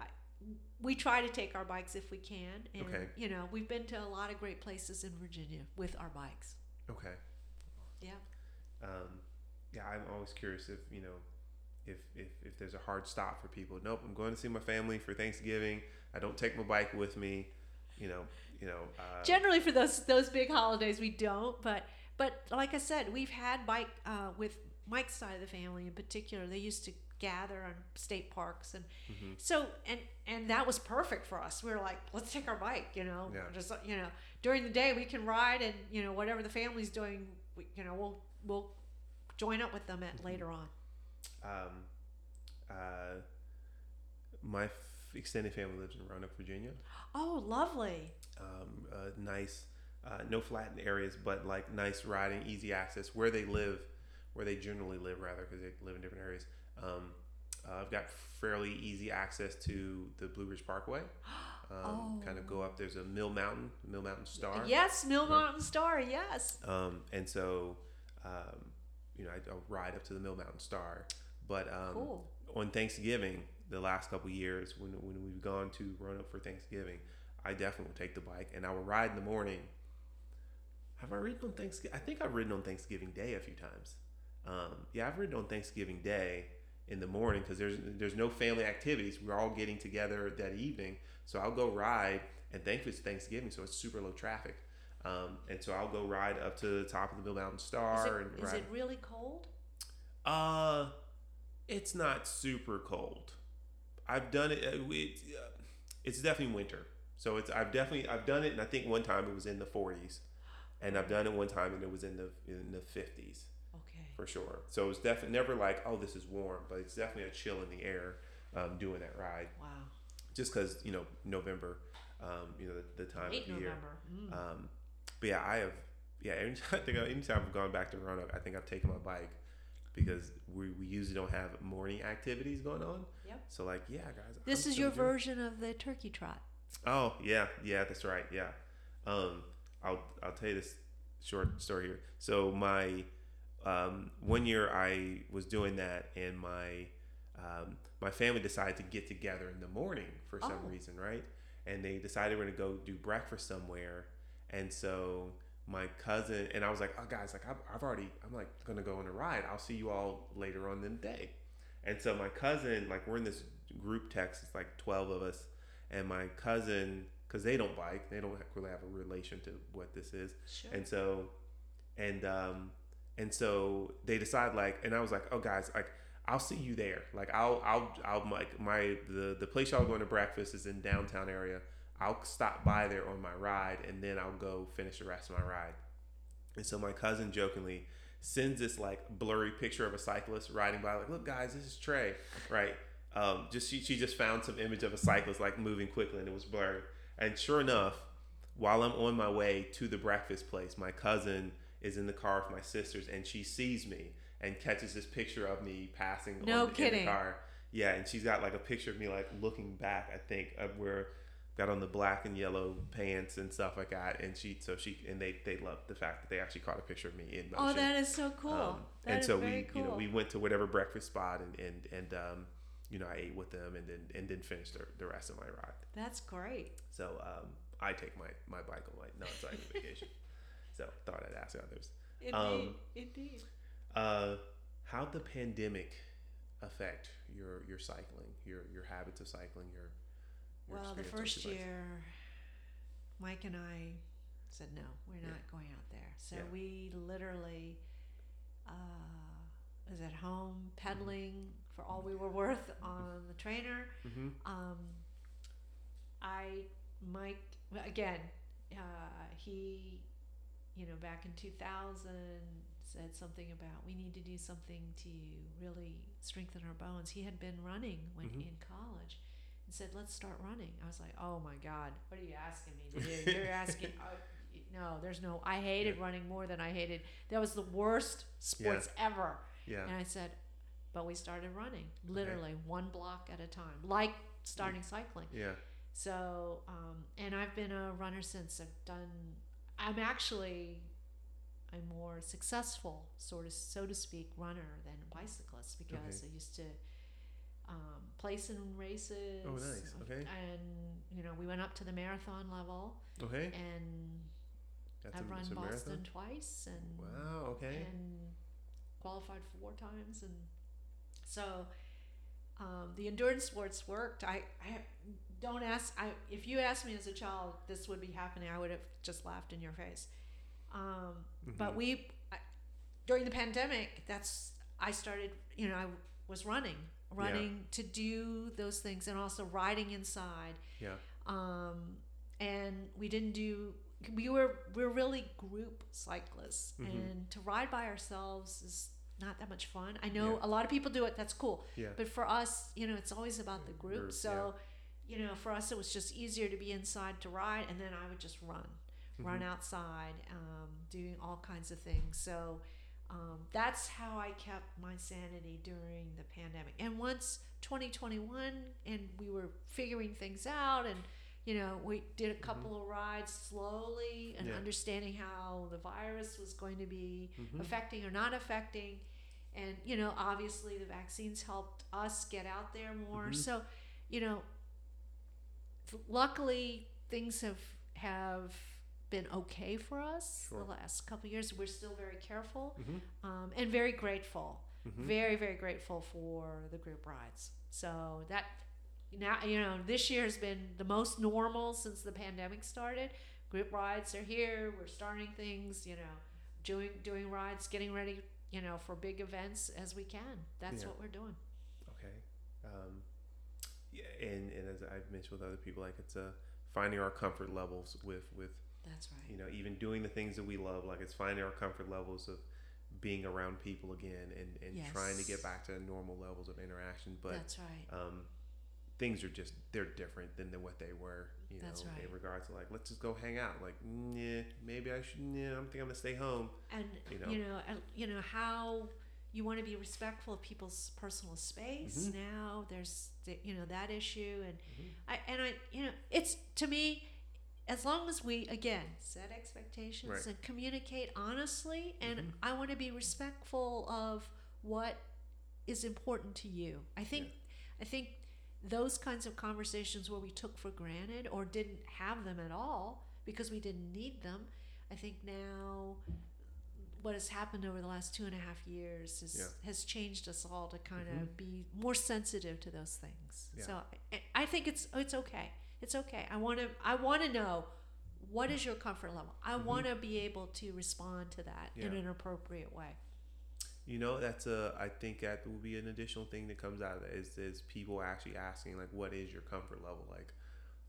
we try to take our bikes if we can, and Okay. you know, we've been to a lot of great places in Virginia with our bikes. Okay. Yeah. Um, yeah, I'm always curious if you know if, if if there's a hard stop for people. Nope, I'm going to see my family for Thanksgiving. I don't take my bike with me. You know, you know. Uh, Generally, for those those big holidays, we don't. But but like I said, we've had bike uh, with Mike's side of the family in particular. They used to gather on state parks, and Mhm. so and and that was perfect for us. We were like, let's take our bike. You know, Yeah. just you know, during the day we can ride, and you know whatever the family's doing, we, you know, we'll we'll join up with them at Mm-hmm. later on. um, uh, my f- extended family lives in Roanoke, Virginia. Oh, lovely. Um, uh, nice, uh, no flattened areas, but like nice riding, easy access where they live, where they generally live rather, because they live in different areas. Um, uh, I've got fairly easy access to the Blue Ridge Parkway. Um, Kind of go up. There's a Mill Mountain, Mill Mountain Star. Yes, Mill. Mountain Star. Yes. Um, and so, um, you know, I, I'll ride up to the Mill Mountain Star. But um, Cool. on Thanksgiving, the last couple years, when, when we've gone to Roanoke for Thanksgiving, I definitely will take the bike and I will ride in the morning. Have I ridden on Thanksgiving? I think I've ridden on Thanksgiving Day a few times. Um, yeah, I've ridden on Thanksgiving Day in the morning because there's there's no family activities. We're all getting together that evening, so I'll go ride. And thankfully, it's Thanksgiving, so it's super low traffic. Um, and so I'll go ride up to the top of the Mill Mountain Is Star it, and is it really cold? Uh, it's not super cold. I've done it. uh, It's, uh, definitely winter. So it's I've definitely I've done it, and I think one time it was in the 40s, and I've done it one time and it was in the in the 50s Okay. For sure. So it's definitely never like oh this is warm, but it's definitely a chill in the air um, doing that ride. Wow. Just because you know November, um, you know the, the time Late of the year. November. Mm. Um, but yeah, I have. Yeah, anytime, I think anytime I've gone back to Roanoke, I think I've taken my bike because we, we usually don't have morning activities going on. Yep. So like, yeah, guys. This I'm is your doing- version of the turkey trot. Oh yeah, yeah, that's right. Yeah. Um, I'll I'll tell you this short story here. So my um, one year I was doing that, and my um, my family decided to get together in the morning for some Oh. reason, right? And they decided we're gonna go do breakfast somewhere, and so my cousin and I was like, oh guys, like I've, I've already, I'm like gonna go on a ride. I'll see you all later on in the day. And so my cousin, like we're in this group text, it's like 12 of us. And my cousin, cause they don't bike, they don't really have a relation to what this is. Sure. And so, and, um, and so they decide like, and I was like, oh guys, like I'll see you there. Like I'll, I'll, I'll like my, the, the place y'all going to breakfast is in downtown area. I'll stop by there on my ride and then I'll go finish the rest of my ride. And so my cousin jokingly sends this like blurry picture of a cyclist riding by, like, look guys, this is Trey, right? Um, just she, she just found some image of a cyclist like moving quickly and it was blurry. And sure enough, while I'm on my way to the breakfast place, my cousin is in the car with my sisters and she sees me and catches this picture of me passing No on, in kidding. the car. Yeah, and she's got like a picture of me like looking back, I think, of where got on the black and yellow pants and stuff like that. And she so she and they they loved the fact that they actually caught a picture of me in motion. oh, that is so cool. Um, and so we cool. you know we went to whatever breakfast spot and and and um, you know I ate with them and then and then finished the, the rest of my ride. That's great. So um, I take my my bike on my non-cycling vacation. So thought I'd ask others. Indeed. Um, Indeed. Uh, how'd the pandemic affect your your cycling, your your habits of cycling, your, your Well, the first year, Mike and I said no, we're Yeah. not going out there. So Yeah. we literally uh, was at home pedaling for all we were worth on the trainer. Mhm. Um, I, Mike, again, uh, he, you know, back in 2000 said something about we need to do something to really strengthen our bones. He had been running when Mhm. in college and said, let's start running. I was like, oh my God, what are you asking me to do? You're asking, oh, no, there's no, I hated running more than I hated. That was the worst sports ever. Yeah. And I said, but we started running literally one block at a time, like starting cycling. Yeah. So, um, and I've been a runner since I've done, I'm actually a more successful, sort of, so to speak, runner than a bicyclist because Okay. I used to um, place in races. Oh, nice. Okay. And, you know, we went up to the marathon level Okay. and That's I've a, run Boston marathon. twice and Wow. Okay. and qualified four times and so um, the endurance sports worked I, I don't ask I if you asked me as a child this would be happening I would have just laughed in your face um, but Mhm. we I, during the pandemic that's I started you know I was running running to do those things and also riding inside Yeah. um, and we didn't do we were we're really group cyclists Mhm. and to ride by ourselves is not that much fun i know Yeah. a lot of people do it that's cool Yeah. but for us you know it's always about the group Group, so you know for us it was just easier to be inside to ride and then i would just run run Mhm. outside um, doing all kinds of things so um, that's how i kept my sanity during the pandemic and once 2021 and we were figuring things out and you know we did a couple of rides slowly and Mm-hmm. Yeah. understanding how the virus was going to be Mhm. affecting or not affecting and you know obviously the vaccines helped us get out there more Mhm. so you know luckily things have have been okay for us Sure. the last couple of years we're still very careful Mhm. um, and very grateful Mhm. very very grateful for the group rides so that now you know this year has been the most normal since the pandemic started group rides are here we're starting things you know doing doing rides getting ready you know for big events as we can that's Yeah. what we're doing Okay. Um, and, and as I've mentioned with other people, like it's uh, finding our comfort levels with with that's right you know even doing the things that we love. Like it's finding our comfort levels of being around people again and and trying to get back to normal levels of interaction. But that's right um, things are just they're different than, than what they were. You know, That's right. in regards to like let's just go hang out. Like yeah, maybe I should. Yeah, I'm thinking I'm gonna stay home. and you you know. know uh, you know how you want to be respectful of people's personal space Mhm. now there's the, you know that issue and Mhm. I and I you know it's to me as long as we again set expectations Right. and communicate honestly and Mhm. I want to be respectful of what is important to you. I think I think those kinds of conversations where we took for granted or didn't have them at all because we didn't need them I think now what has happened over the last two and a half years is, Yeah. has changed us all to kind Mhm. of be more sensitive to those things. Yeah. So I, I think it's it's okay. It's okay. I want to I want to know what is your comfort level. I Mhm. want to be able to respond to that in an appropriate way. You know, that's a. I think that will be an additional thing that comes out of that is is people actually asking like, what is your comfort level? Like,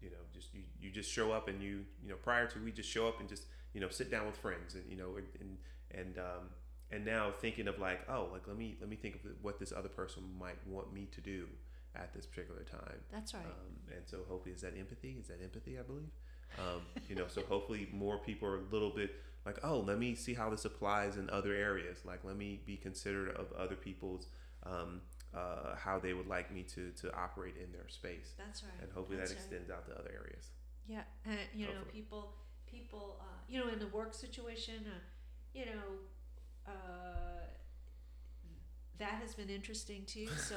you know, just you, you just show up and you you know prior to we just show up and just you know sit down with friends and you know and and and, um, and now thinking of like oh like let me let me think of what this other person might want me to do at this particular time. That's right. Um, and so hopefully, is that empathy? Is that empathy? I believe. Um, you know, so hopefully more people are a little bit like, oh, let me see how this applies in other areas. Like, let me be considerate of other people's um, uh, how they would like me to to operate in their space, That's right. and hopefully That's that right. extends out to other areas. Yeah, and you know, people, people, uh, you know, in the work situation, uh, you know, uh, that has been interesting too. So,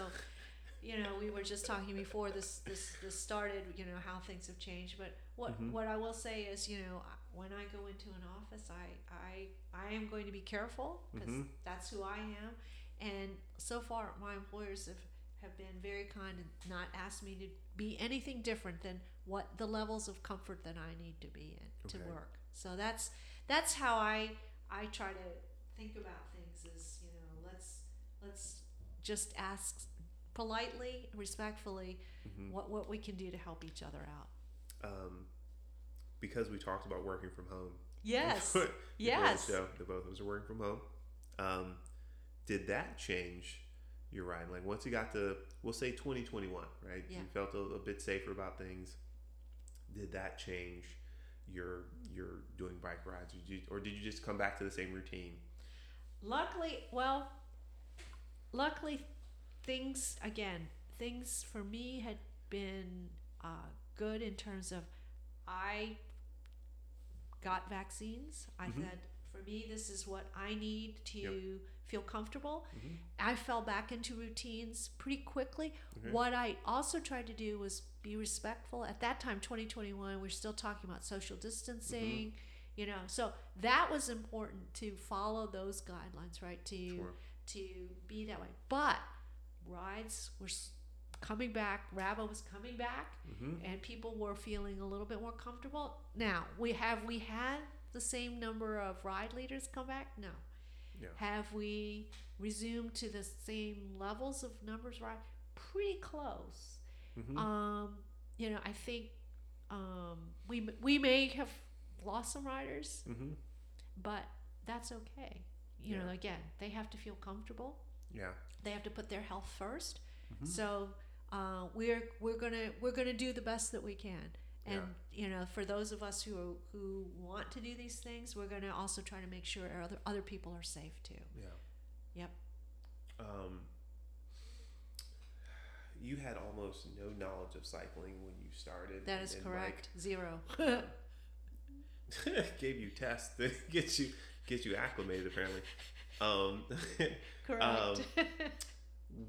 you know, we were just talking before this this this started. You know how things have changed, but what Mhm. what I will say is, you know, when I go into an office, I I I am going to be careful because Mhm. that's who I am. And so far, my employers have have been very kind and not asked me to be anything different than what the levels of comfort that I need to be in to work. So that's that's how I I try to think about things as you know, let's let's just ask politely, respectfully Mhm. what what we can do to help each other out. Um, because we talked about working from home. Yes. yes. The show, the both of us are working from home. Um, did that change your riding? Like once you got to, we'll say 2021, right? Yeah. You felt a, a bit safer about things. Did that change your your doing bike rides, or did, you, or did you just come back to the same routine? Luckily, well, luckily, things again, things for me had been uh, good in terms of I got vaccines. I Mhm. said, for me, this is what I need to Yep. feel comfortable. Mhm. I fell back into routines pretty quickly. Okay. What I also tried to do was be respectful. At that time, 2021, we're still talking about social distancing, you know. So that was important to follow those guidelines, right? To Sure. to be that way. But rides were coming back. RABA was coming back, Mm-hmm. and people were feeling a little bit more comfortable. Now we have we had the same number of ride leaders come back? No. Yeah. Have we resumed to the same levels of numbers? Right, pretty close. Mm-hmm. Um, you know, I think um, we we may have lost some riders, mm-hmm. but that's okay. You know, again, they have to feel comfortable. Yeah. They have to put their health 1st Mhm. So uh, we're we're gonna we're gonna do the best that we can. And you know, for those of us who who want to do these things, we're gonna also try to make sure our other other people are safe too. Yeah. Yep. Um, you had almost no knowledge of cycling when you started. That is and, correct. Zero. Gave you tests to get you get you acclimated. Apparently. Um, correct.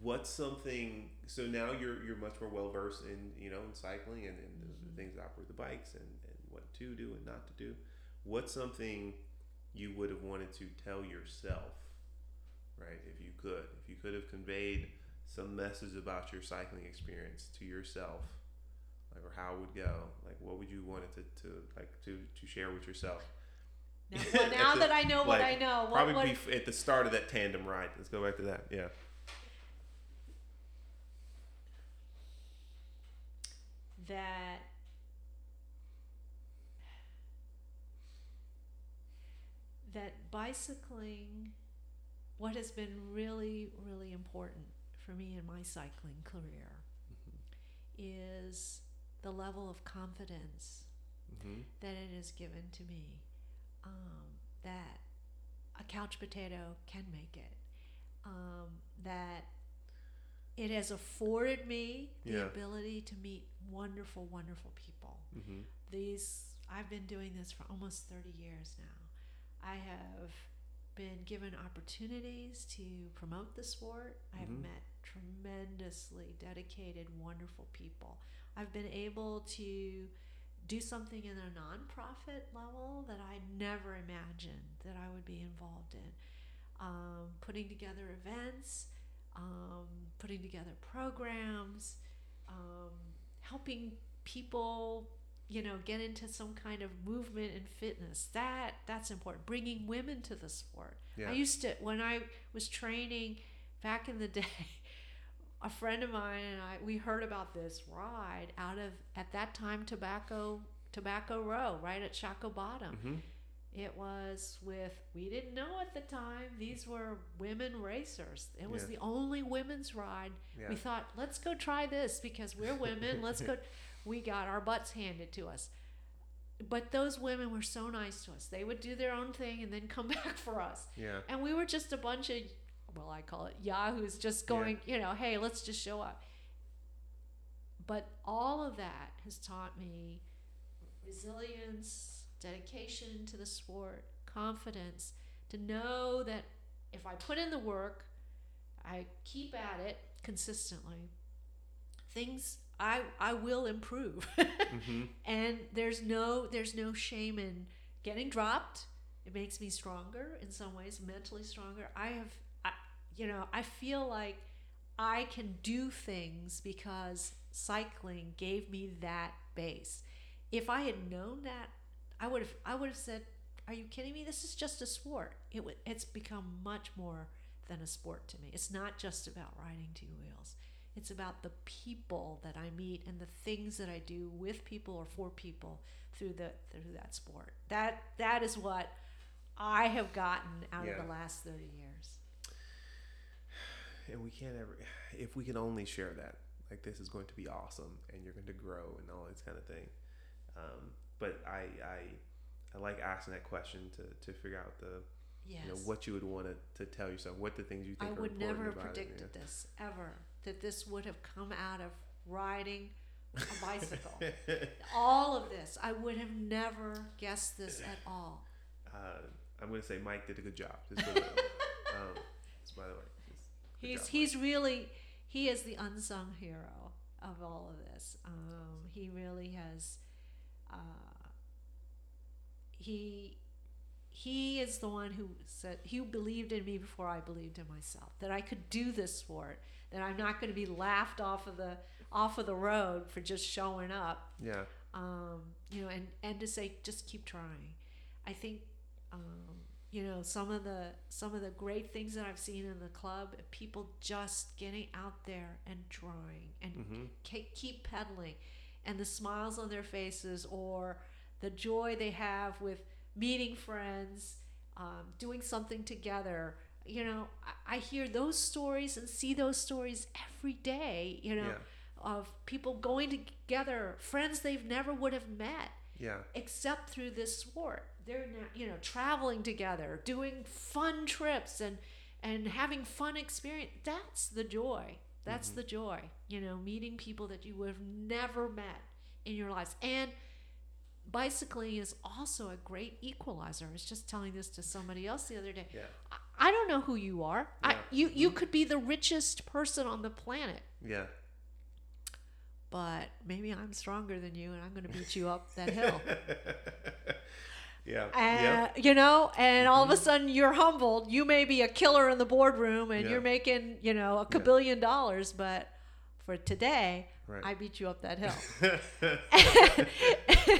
what's something? So now you're you're much more well versed in you know in cycling and, and the, Mhm. the things that operate the bikes and, and what to do and not to do. What's something you would have wanted to tell yourself, right? If you could, if you could have conveyed some message about your cycling experience to yourself, like or how it would go, like what would you want it to, to like to to share with yourself? now, well, now the- that I know what like, I know, what, Probably what, f- at the start of that tandem ride. Let's go back to that. Yeah. that that bicycling what has been really really important for me in my cycling career is the level of confidence Mm-hmm. that it has given to me um, that a couch potato can make it um, that it has afforded me the Yeah. ability to meet wonderful wonderful people Mm-hmm. these i've been doing this for almost 30 years now i have been given opportunities to promote the sport i've Mhm. met tremendously dedicated wonderful people i've been able to do something in a nonprofit level that I never imagined that I would be involved in. Um, putting together events, um, putting together programs, um, helping people, you know, get into some kind of movement and fitness. That that's important. Bringing women to the sport. Yeah. I used to when I was training back in the day. A friend of mine and I we heard about this ride out of at that time tobacco tobacco row right at Shockoe Bottom. hmm It was with, we didn't know at the time, these were women racers. It was Yeah. the only women's ride. Yeah. We thought, let's go try this because we're women. let's go. We got our butts handed to us. But those women were so nice to us. They would do their own thing and then come back for us. Yeah. And we were just a bunch of, well, I call it yahoos, just Yeah. going, you know, hey, let's just show up. But all of that has taught me resilience, dedication to the sport, confidence, to know that if I put in the work, I keep at it consistently, things I I will improve. hmm and there's no there's no shame in getting dropped. It makes me stronger in some ways mentally stronger. I have I, you know i feel like i can do things because cycling gave me that base. If i had known that i would have i would have said are you kidding me? This is just a sport. It would it's become much more than a sport to me. It's not just about riding two wheels it's about the people that I meet and the things that I do with people or for people through the through that sport. That that is what I have gotten out Yeah. of the last 30 years. And we can't ever, if we can only share that, like this is going to be awesome and you're going to grow and all this kind of thing. Um, but I, I, I like asking that question to, to figure out the, Yes. you know, what you would want to, to tell yourself, what the things you I think are would important never have it, predicted this ever that this would have come out of riding a bicycle. all of this, I would have never guessed this at all. uh, I'm going to say Mike did a good job. Just for the, um, just by the way. He's job, he's really he is the unsung hero of all of this. Um, he really has. Uh, he he is the one who said he believed in me before I believed in myself that I could do this sport that I'm not going to be laughed off of the off of the road for just showing up Yeah. um, you know, and, and to say just keep trying. I think, um, you know, some of the some of the great things that I've seen in the club, people just getting out there and trying and hmm ke- keep pedaling, and the smiles on their faces or the joy they have with meeting friends, um, doing something together. You know, I, I hear those stories and see those stories every day. You know, Yeah. of people going together, friends they've never would have met Yeah. except through this sport. They're now, you know, traveling together, doing fun trips and and having fun experience. That's the joy. That's Mhm. the joy. You know, meeting people that you would have never met in your lives. And bicycling is also a great equalizer. I was just telling this to somebody else the other day. Yeah. I, I don't know who you are. I, Yeah. you you could be the richest person on the planet Yeah. but maybe I'm stronger than you and I'm going to beat you up that hill. yeah. Uh, yeah. You know, and all of a sudden you're humbled. You may be a killer in the boardroom and Yeah. you're making, you know, a Yeah. dollars, but for today, Right. I beat you up that hill.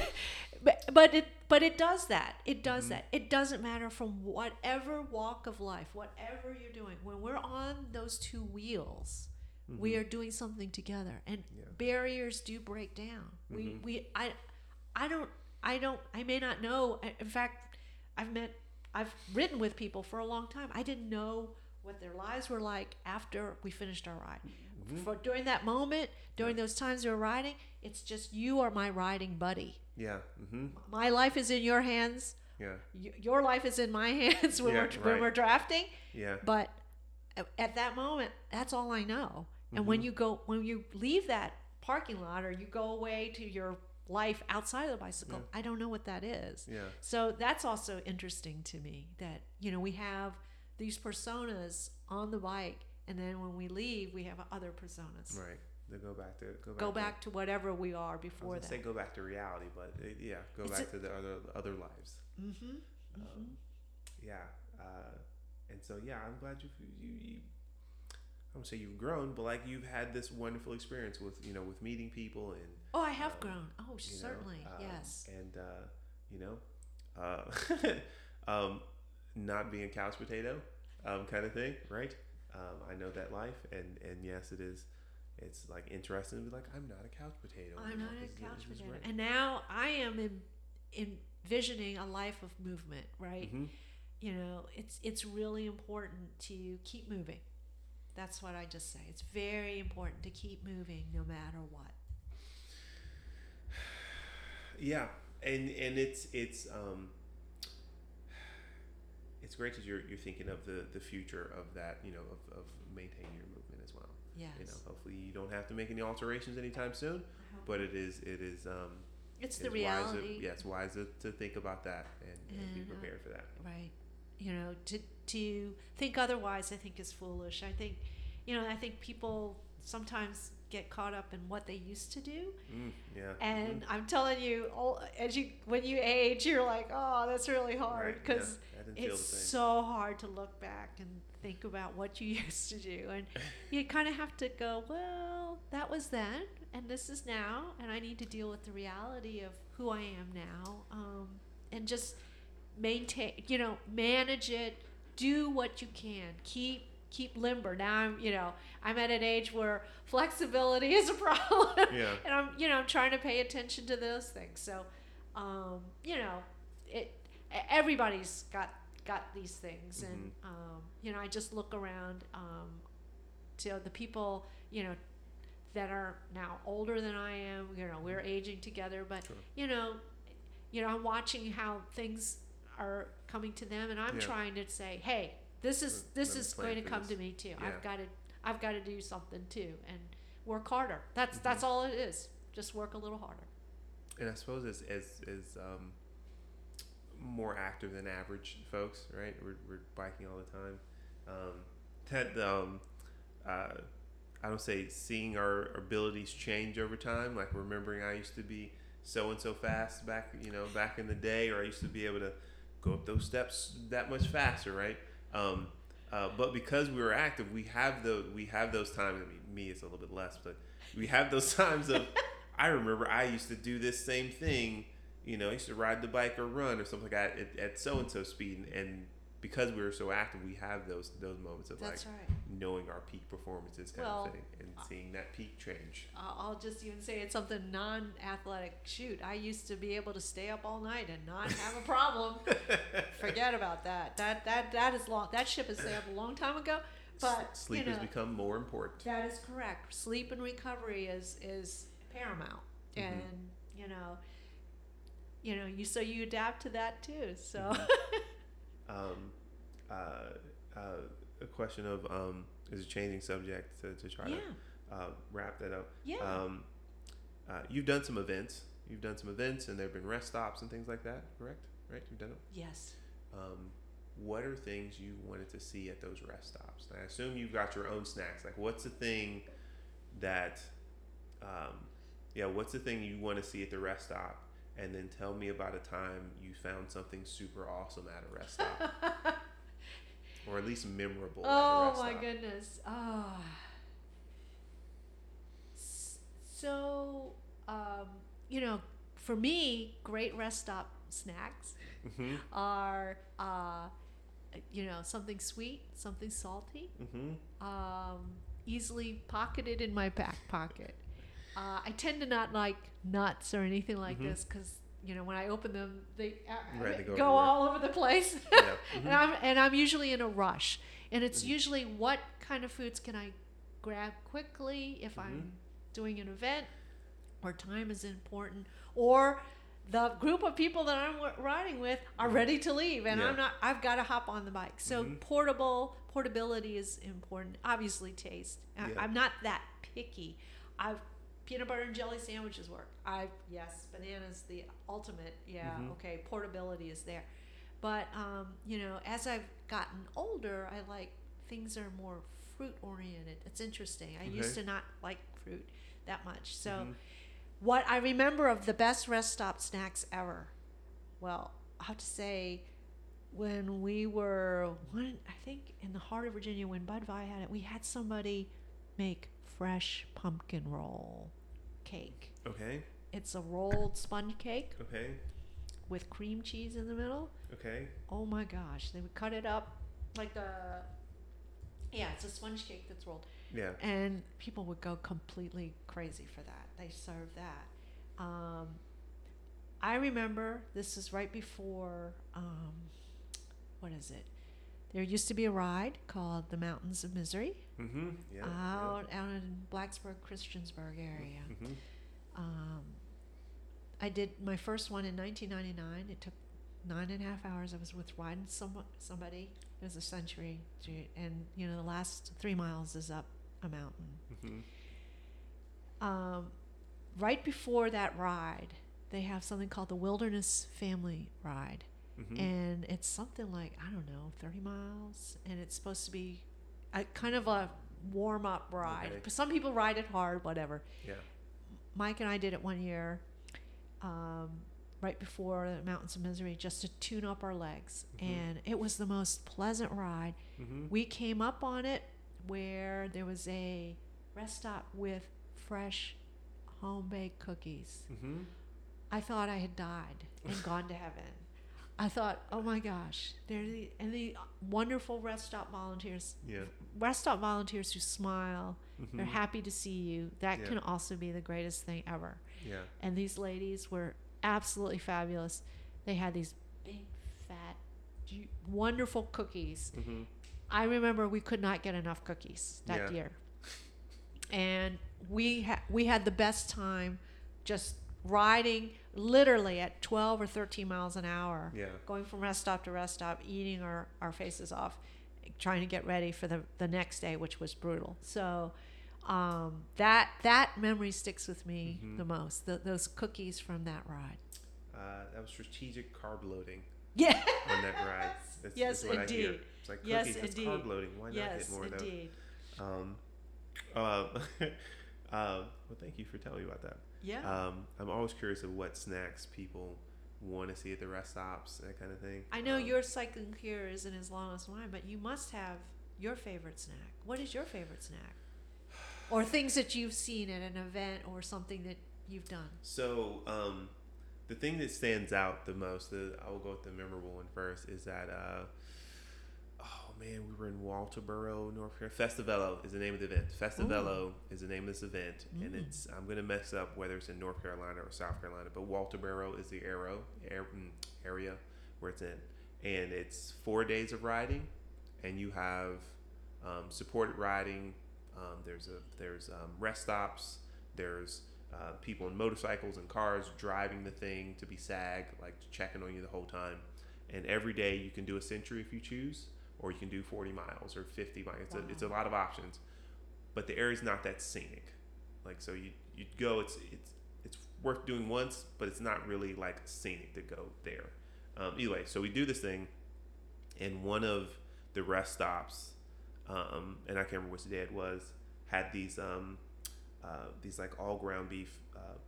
but, but it but it does that. It does Mhm. that. It doesn't matter from whatever walk of life, whatever you're doing. When we're on those two wheels, we Mhm. are doing something together and Yeah. barriers do break down we Mhm. we i i don't i don't i may not know in fact i've met i've ridden with people for a long time i didn't know what their lives were like after we finished our ride Mhm. for during that moment during those times we're riding it's just you are my riding buddy Yeah. hmm my life is in your hands Yeah. y- your life is in my hands when Yeah, we're when right. we're drafting Yeah. but at that moment that's all i know and Mm-hmm. when you go when you leave that parking lot or you go away to your life outside of the bicycle Yeah. i don't know what that is Yeah. so that's also interesting to me that you know we have these personas on the bike and then when we leave we have other personas Right. To go back to go back. go to, back to whatever we are I was before that. say go back to reality, but it, yeah, go It's back a- to the other other lives. mm-hmm. Um, yeah, uh, and so yeah, I'm glad you you you. I don't say you've grown, but like you've had this wonderful experience with you know with meeting people and Oh, I have um, grown. Oh, you know, certainly. um, yes. and uh, you know, uh, um, not being a couch potato um, kind of thing, right? Um, I know that life, and and yes, it is. It's like interesting to be like, I'm not a couch potato. I'm not a couch is potato. And now I am in, envisioning a life of movement, right? Mhm. You know, it's it's really important to keep moving. That's what I just say. It's very important to keep moving no matter what. Yeah, and and it's it's um it's great that you're you're thinking of the the future of that you know of, of maintaining your movement as well. Yes. You know, hopefully you don't have to make any alterations anytime soon, but it is it is um it's it the reality. Wise to, yeah, it's wise to, to think about that and, and be And, uh, prepared for that. right you know to to think otherwise i think is foolish i think you know i think people sometimes get caught up in what they used to do Mm, yeah. and mhm. i'm telling you all, as you when you age you're like oh that's really hard because didn't feel it's the same. so hard to look back and think about what you used to do and you kind of have to go well that was then and this is now and i need to deal with the reality of who i am now um, and just maintain you know manage it do what you can keep keep limber now i'm you know i'm at an age where flexibility is a problem Yeah. and i'm you know i'm trying to pay attention to those things so um, you know it everybody's got got these things and Mm-hmm. um, you know i just look around um, to the people you know that are now older than i am you know we're aging together but Sure. you know you know i'm watching how things are coming to them and i'm Yeah. trying to say hey this is this is going to come this. to me too Yeah. i've got to i've got to do something too and work harder that's Mhm. that's all it is just work a little harder And I suppose as as as um, more active than average folks, right? We're, we're biking all the time. Um, that um, uh, I don't say seeing our abilities change over time. Like remembering I used to be so and so fast back, you know, back in the day, or I used to be able to go up those steps that much faster, right? Um, uh, but because we were active, we have the we have those times. I mean, me it's a little bit less, but we have those times of. I remember I used to do this same thing. You know, I used to ride the bike or run or something like that at, at so and so speed, and because we were so active, we have those those moments of that's like right knowing our peak performances kind Well, of thing and seeing that peak change. I'll I'll just even say it's something non-athletic. Shoot, I used to be able to stay up all night and not have a problem. Forget about that. That that that is long. That ship has sailed a long time ago. But sleep you know, has become more important. that is correct. Sleep and recovery is is paramount, Mhm. and you know, you know, you so you adapt to that too. So Mhm. Um, uh, uh, a question of um, is a changing subject to, to try yeah, to uh, wrap that up. yeah, Um, uh, you've done some events. You've done some events, and there have been rest stops and things like that. Correct? Right? You've done it. yes. Um, what are things you wanted to see at those rest stops? I assume you've got your own snacks. Like, what's the thing that, um, yeah, what's the thing you want to see at the rest stop? And then tell me about a time you found something super awesome at a rest stop, or at least memorable. at a Oh my stop. goodness. Ah. S- So, um, you know, for me, great rest stop snacks Mhm. are, uh, you know, something sweet, something salty, Mhm. um, easily pocketed in my back pocket. Uh, I tend to not like nuts or anything like Mhm. this because you know when I open them, they, uh, Right, they go all over the place. Yeah. and Mhm. I'm and I'm usually in a rush, and it's Mhm. usually what kind of foods can I grab quickly if I'm Mhm. doing an event, or time is important, or the group of people that I'm w- riding with are Mhm. ready to leave, and Yeah. I'm not. I've got to hop on the bike. So Mhm. portable portability is important. Obviously, taste. I, Yeah. I'm not that picky. I've peanut butter and jelly sandwiches work. I yes, bananas the ultimate. Yeah, Mhm. okay, portability is there. But um, you know, as I've gotten older, I like things are more fruit oriented. It's interesting. I used to not like fruit that much. So, Mhm. what I remember of the best rest stop snacks ever, well, I have to say, when we were, one, I think in the heart of Virginia, when Bike VA had it, we had somebody make fresh pumpkin roll cake. Okay. It's a rolled sponge cake Okay. with cream cheese in the middle. Okay. Oh my gosh. They would cut it up like the Yeah, it's a sponge cake that's rolled. Yeah. And people would go completely crazy for that. They serve that. Um, I remember this is right before um, what is it? There used to be a ride called the Mountains of Misery Mm-hmm. Yeah. out out in Blacksburg, Christiansburg area. Yeah. hmm Um, I did my first one in 1999. It took nine and a half hours. I was with riding some, somebody. It was a century, and you know the last three miles is up a mountain. hmm Um, right before that ride, they have something called the Wilderness Family Ride, hmm and it's something like I don't know, 30 miles, and it's supposed to be a kind of a warm up ride. Okay. Some people ride it hard, whatever. Yeah. Mike and I did it one year, um, right before the Mountains of Misery, just to tune up our legs, Mhm. and it was the most pleasant ride. hmm We came up on it where there was a rest stop with fresh home baked cookies. hmm I thought I had died and gone to heaven. I thought, oh my gosh, they're the and the wonderful rest stop volunteers, Yeah. rest stop volunteers who smile. hmm They're happy to see you. That Yeah. can also be the greatest thing ever. Yeah. And these ladies were absolutely fabulous. They had these big, fat, wonderful cookies. Mm-hmm. I remember we could not get enough cookies that Yeah. year, and we ha- we had the best time, just riding literally at twelve or thirteen miles an hour, Yeah. going from rest stop to rest stop, eating our, our faces off, trying to get ready for the the next day, which was brutal. So. Um, that that memory sticks with me Mhm. the most. The, those cookies from that ride. Uh, that was strategic carb loading Yeah. on that ride. That's, Yes, that's what I hear. indeed. It's like Yes, cookies. It's indeed. carb loading. Why not yes, get more of those? indeed. Um, uh, uh, well, thank you for telling me about that. Yeah. Um, I'm always curious of what snacks people want to see at the rest stops, that kind of thing. I know Um, your cycling career isn't as long as mine, but you must have your favorite snack. What is your favorite snack? Or things that you've seen at an event or something that you've done. So, um, the thing that stands out the most, the, I will go with the memorable one first, is that, uh, man, we were in Walterboro, North Carolina. Festivelo is the name of the event. Festivelo is the name of this event, and Mm. it's I'm gonna mess up whether it's in North Carolina or South Carolina, but Walterboro is the arrow air, mm, area where it's in, and it's four days of riding, and you have um, supported riding. Um, there's a there's um, rest stops. There's uh, people in motorcycles and cars driving the thing to be SAG, like checking on you the whole time. And every day you can do a century if you choose, or you can do 40 miles or 50 miles. It's, a, it's a lot of options, but the area's not that scenic. Like so, you you go. It's it's it's worth doing once, but it's not really like scenic to go there. Um, anyway, so we do this thing, and one of the rest stops, um, and I can't remember which day it was, had these um, uh, these like all ground beef uh,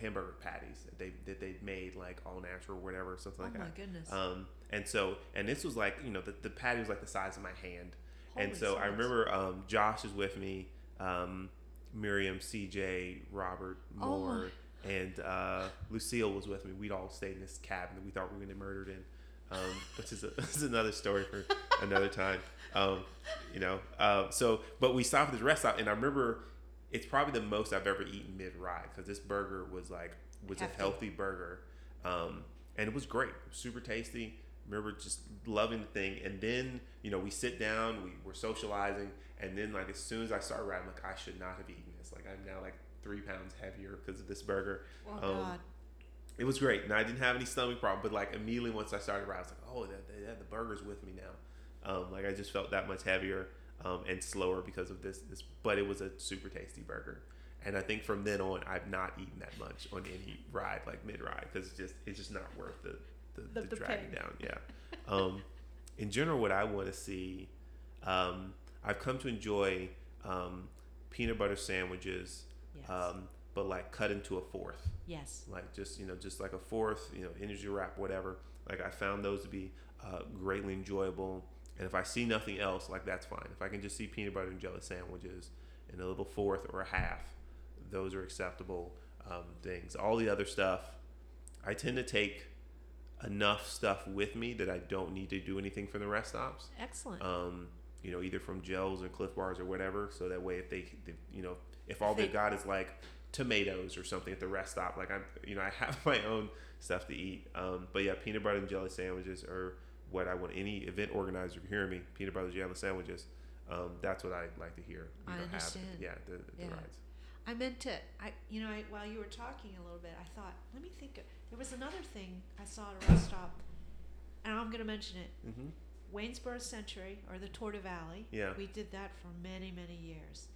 hamburger patties that they that they made like all natural or whatever something Oh like that. Oh my goodness. Um, and so and this was like you know the, the patty was like the size of my hand, and Holy so I remember um, Josh is with me, um, Miriam, CJ, Robert Oh Moore, and uh, Lucille was with me. We'd all stayed in this cabin that we thought we were going to get murdered in. Um, which is, a, this is another story for another time. Um, you know, uh, so but we stopped at this rest stop, and I remember it's probably the most I've ever eaten mid ride because this burger was like was Hefty. a healthy burger, um, and it was great, super tasty. Remember just loving the thing, and then you know we sit down, we were socializing, and then like as soon as I started riding, like I should not have eaten this. Like I'm now like three pounds heavier because of this burger. oh um, God. It was great, and I didn't have any stomach problem. But like immediately once I started riding, I was like, oh, that, that, the burger's with me now. Um, like I just felt that much heavier um, and slower because of this. This, but it was a super tasty burger, and I think from then on, I've not eaten that much on any ride, like mid ride, because it's just it's just not worth the the, The- the, dragging pain. down. Yeah. Um, in general, what I want to see, um, I've come to enjoy um, peanut butter sandwiches, Yes. um, but like cut into a fourth, yes. like just you know just like a fourth, you know, energy wrap, whatever. Like I found those to be uh, greatly enjoyable. And if I see nothing else, like that's fine. If I can just see peanut butter and jelly sandwiches in a little fourth or a half, those are acceptable um, things. All the other stuff, I tend to take enough stuff with me that I don't need to do anything for the rest stops. Excellent. Um, you know, either from gels or Clif Bars or whatever. So that way, if they, they you know, if all They- they've got is like tomatoes or something at the rest stop, like I'm, you know, I have my own stuff to eat. Um, but yeah, peanut butter and jelly sandwiches are what I want. Any event organizer, you're hearing me, peanut butter and jelly sandwiches. Um, that's what I like to hear. You I know, understand. Have, yeah, the, the Yeah. rides. I meant to. I you know I, while you were talking a little bit, I thought let me think. Of, there was another thing I saw at a rest stop, and I'm going to mention it. hmm Waynesboro Century or the Torta Valley. Yeah. We did that for many many years,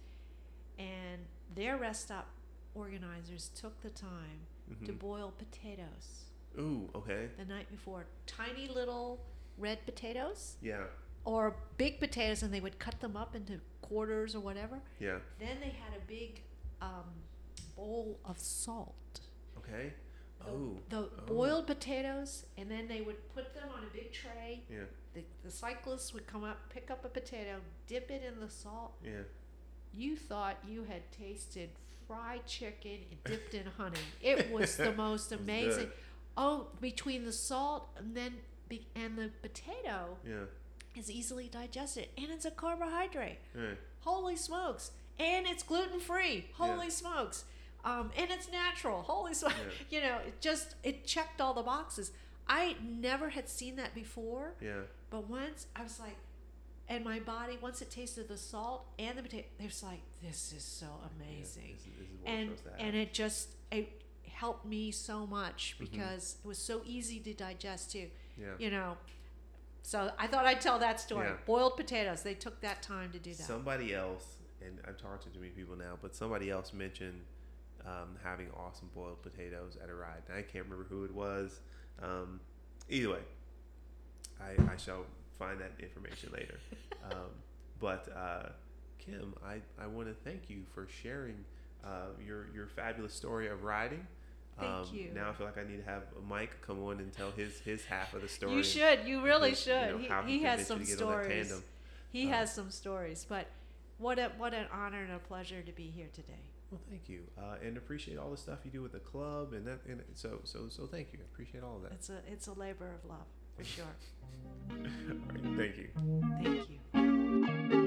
and their rest stop organizers took the time to hmm boil potatoes Ooh, okay. the night before. Tiny little red potatoes Yeah, or big potatoes, and they would cut them up into quarters or whatever. yeah. Then they had a big um, bowl of salt. Okay. The, Oh, the oh. boiled potatoes, and then they would put them on a big tray. yeah, The, the cyclists would come up, pick up a potato, dip it in the salt. yeah. You thought you had tasted fried chicken dipped in honey. It was the most was amazing. Oh, between the salt and then be, and the potato Yeah. is easily digested, and it's a carbohydrate. yeah. Holy smokes! And it's gluten free. Holy Yeah. smokes! Um, and it's natural. Holy smokes! You know, it just it checked all the boxes. I never had seen that before, Yeah. but once I was like, and my body once it tasted the salt and the potato, it was like, this is so amazing. This, this is and we're supposed to and it just it helped me so much Mhm. because it was so easy to digest too. Yeah. You know. So I thought I'd tell that story. Yeah. Boiled potatoes. They took that time to do that. Somebody else, and I'm talking to too many people now, but somebody else mentioned um, having awesome boiled potatoes at a ride. And I can't remember who it was. Um, either way, I, I shall find that information later. um, but uh, Kim, I, I want to thank you for sharing uh, your your fabulous story of riding. Thank um, you. Now I feel like I need to have Mike come on and tell his his half of the story. You should. You really you should. know, he, he he has some to get on that stories. He Um, has some stories. But what a what an honor and a pleasure to be here today. Well, thank you, uh, and appreciate all the stuff you do with the club, and that, and so, so, so, thank you. Appreciate all of that. It's a it's a labor of love for sure. all right, thank you. Thank you.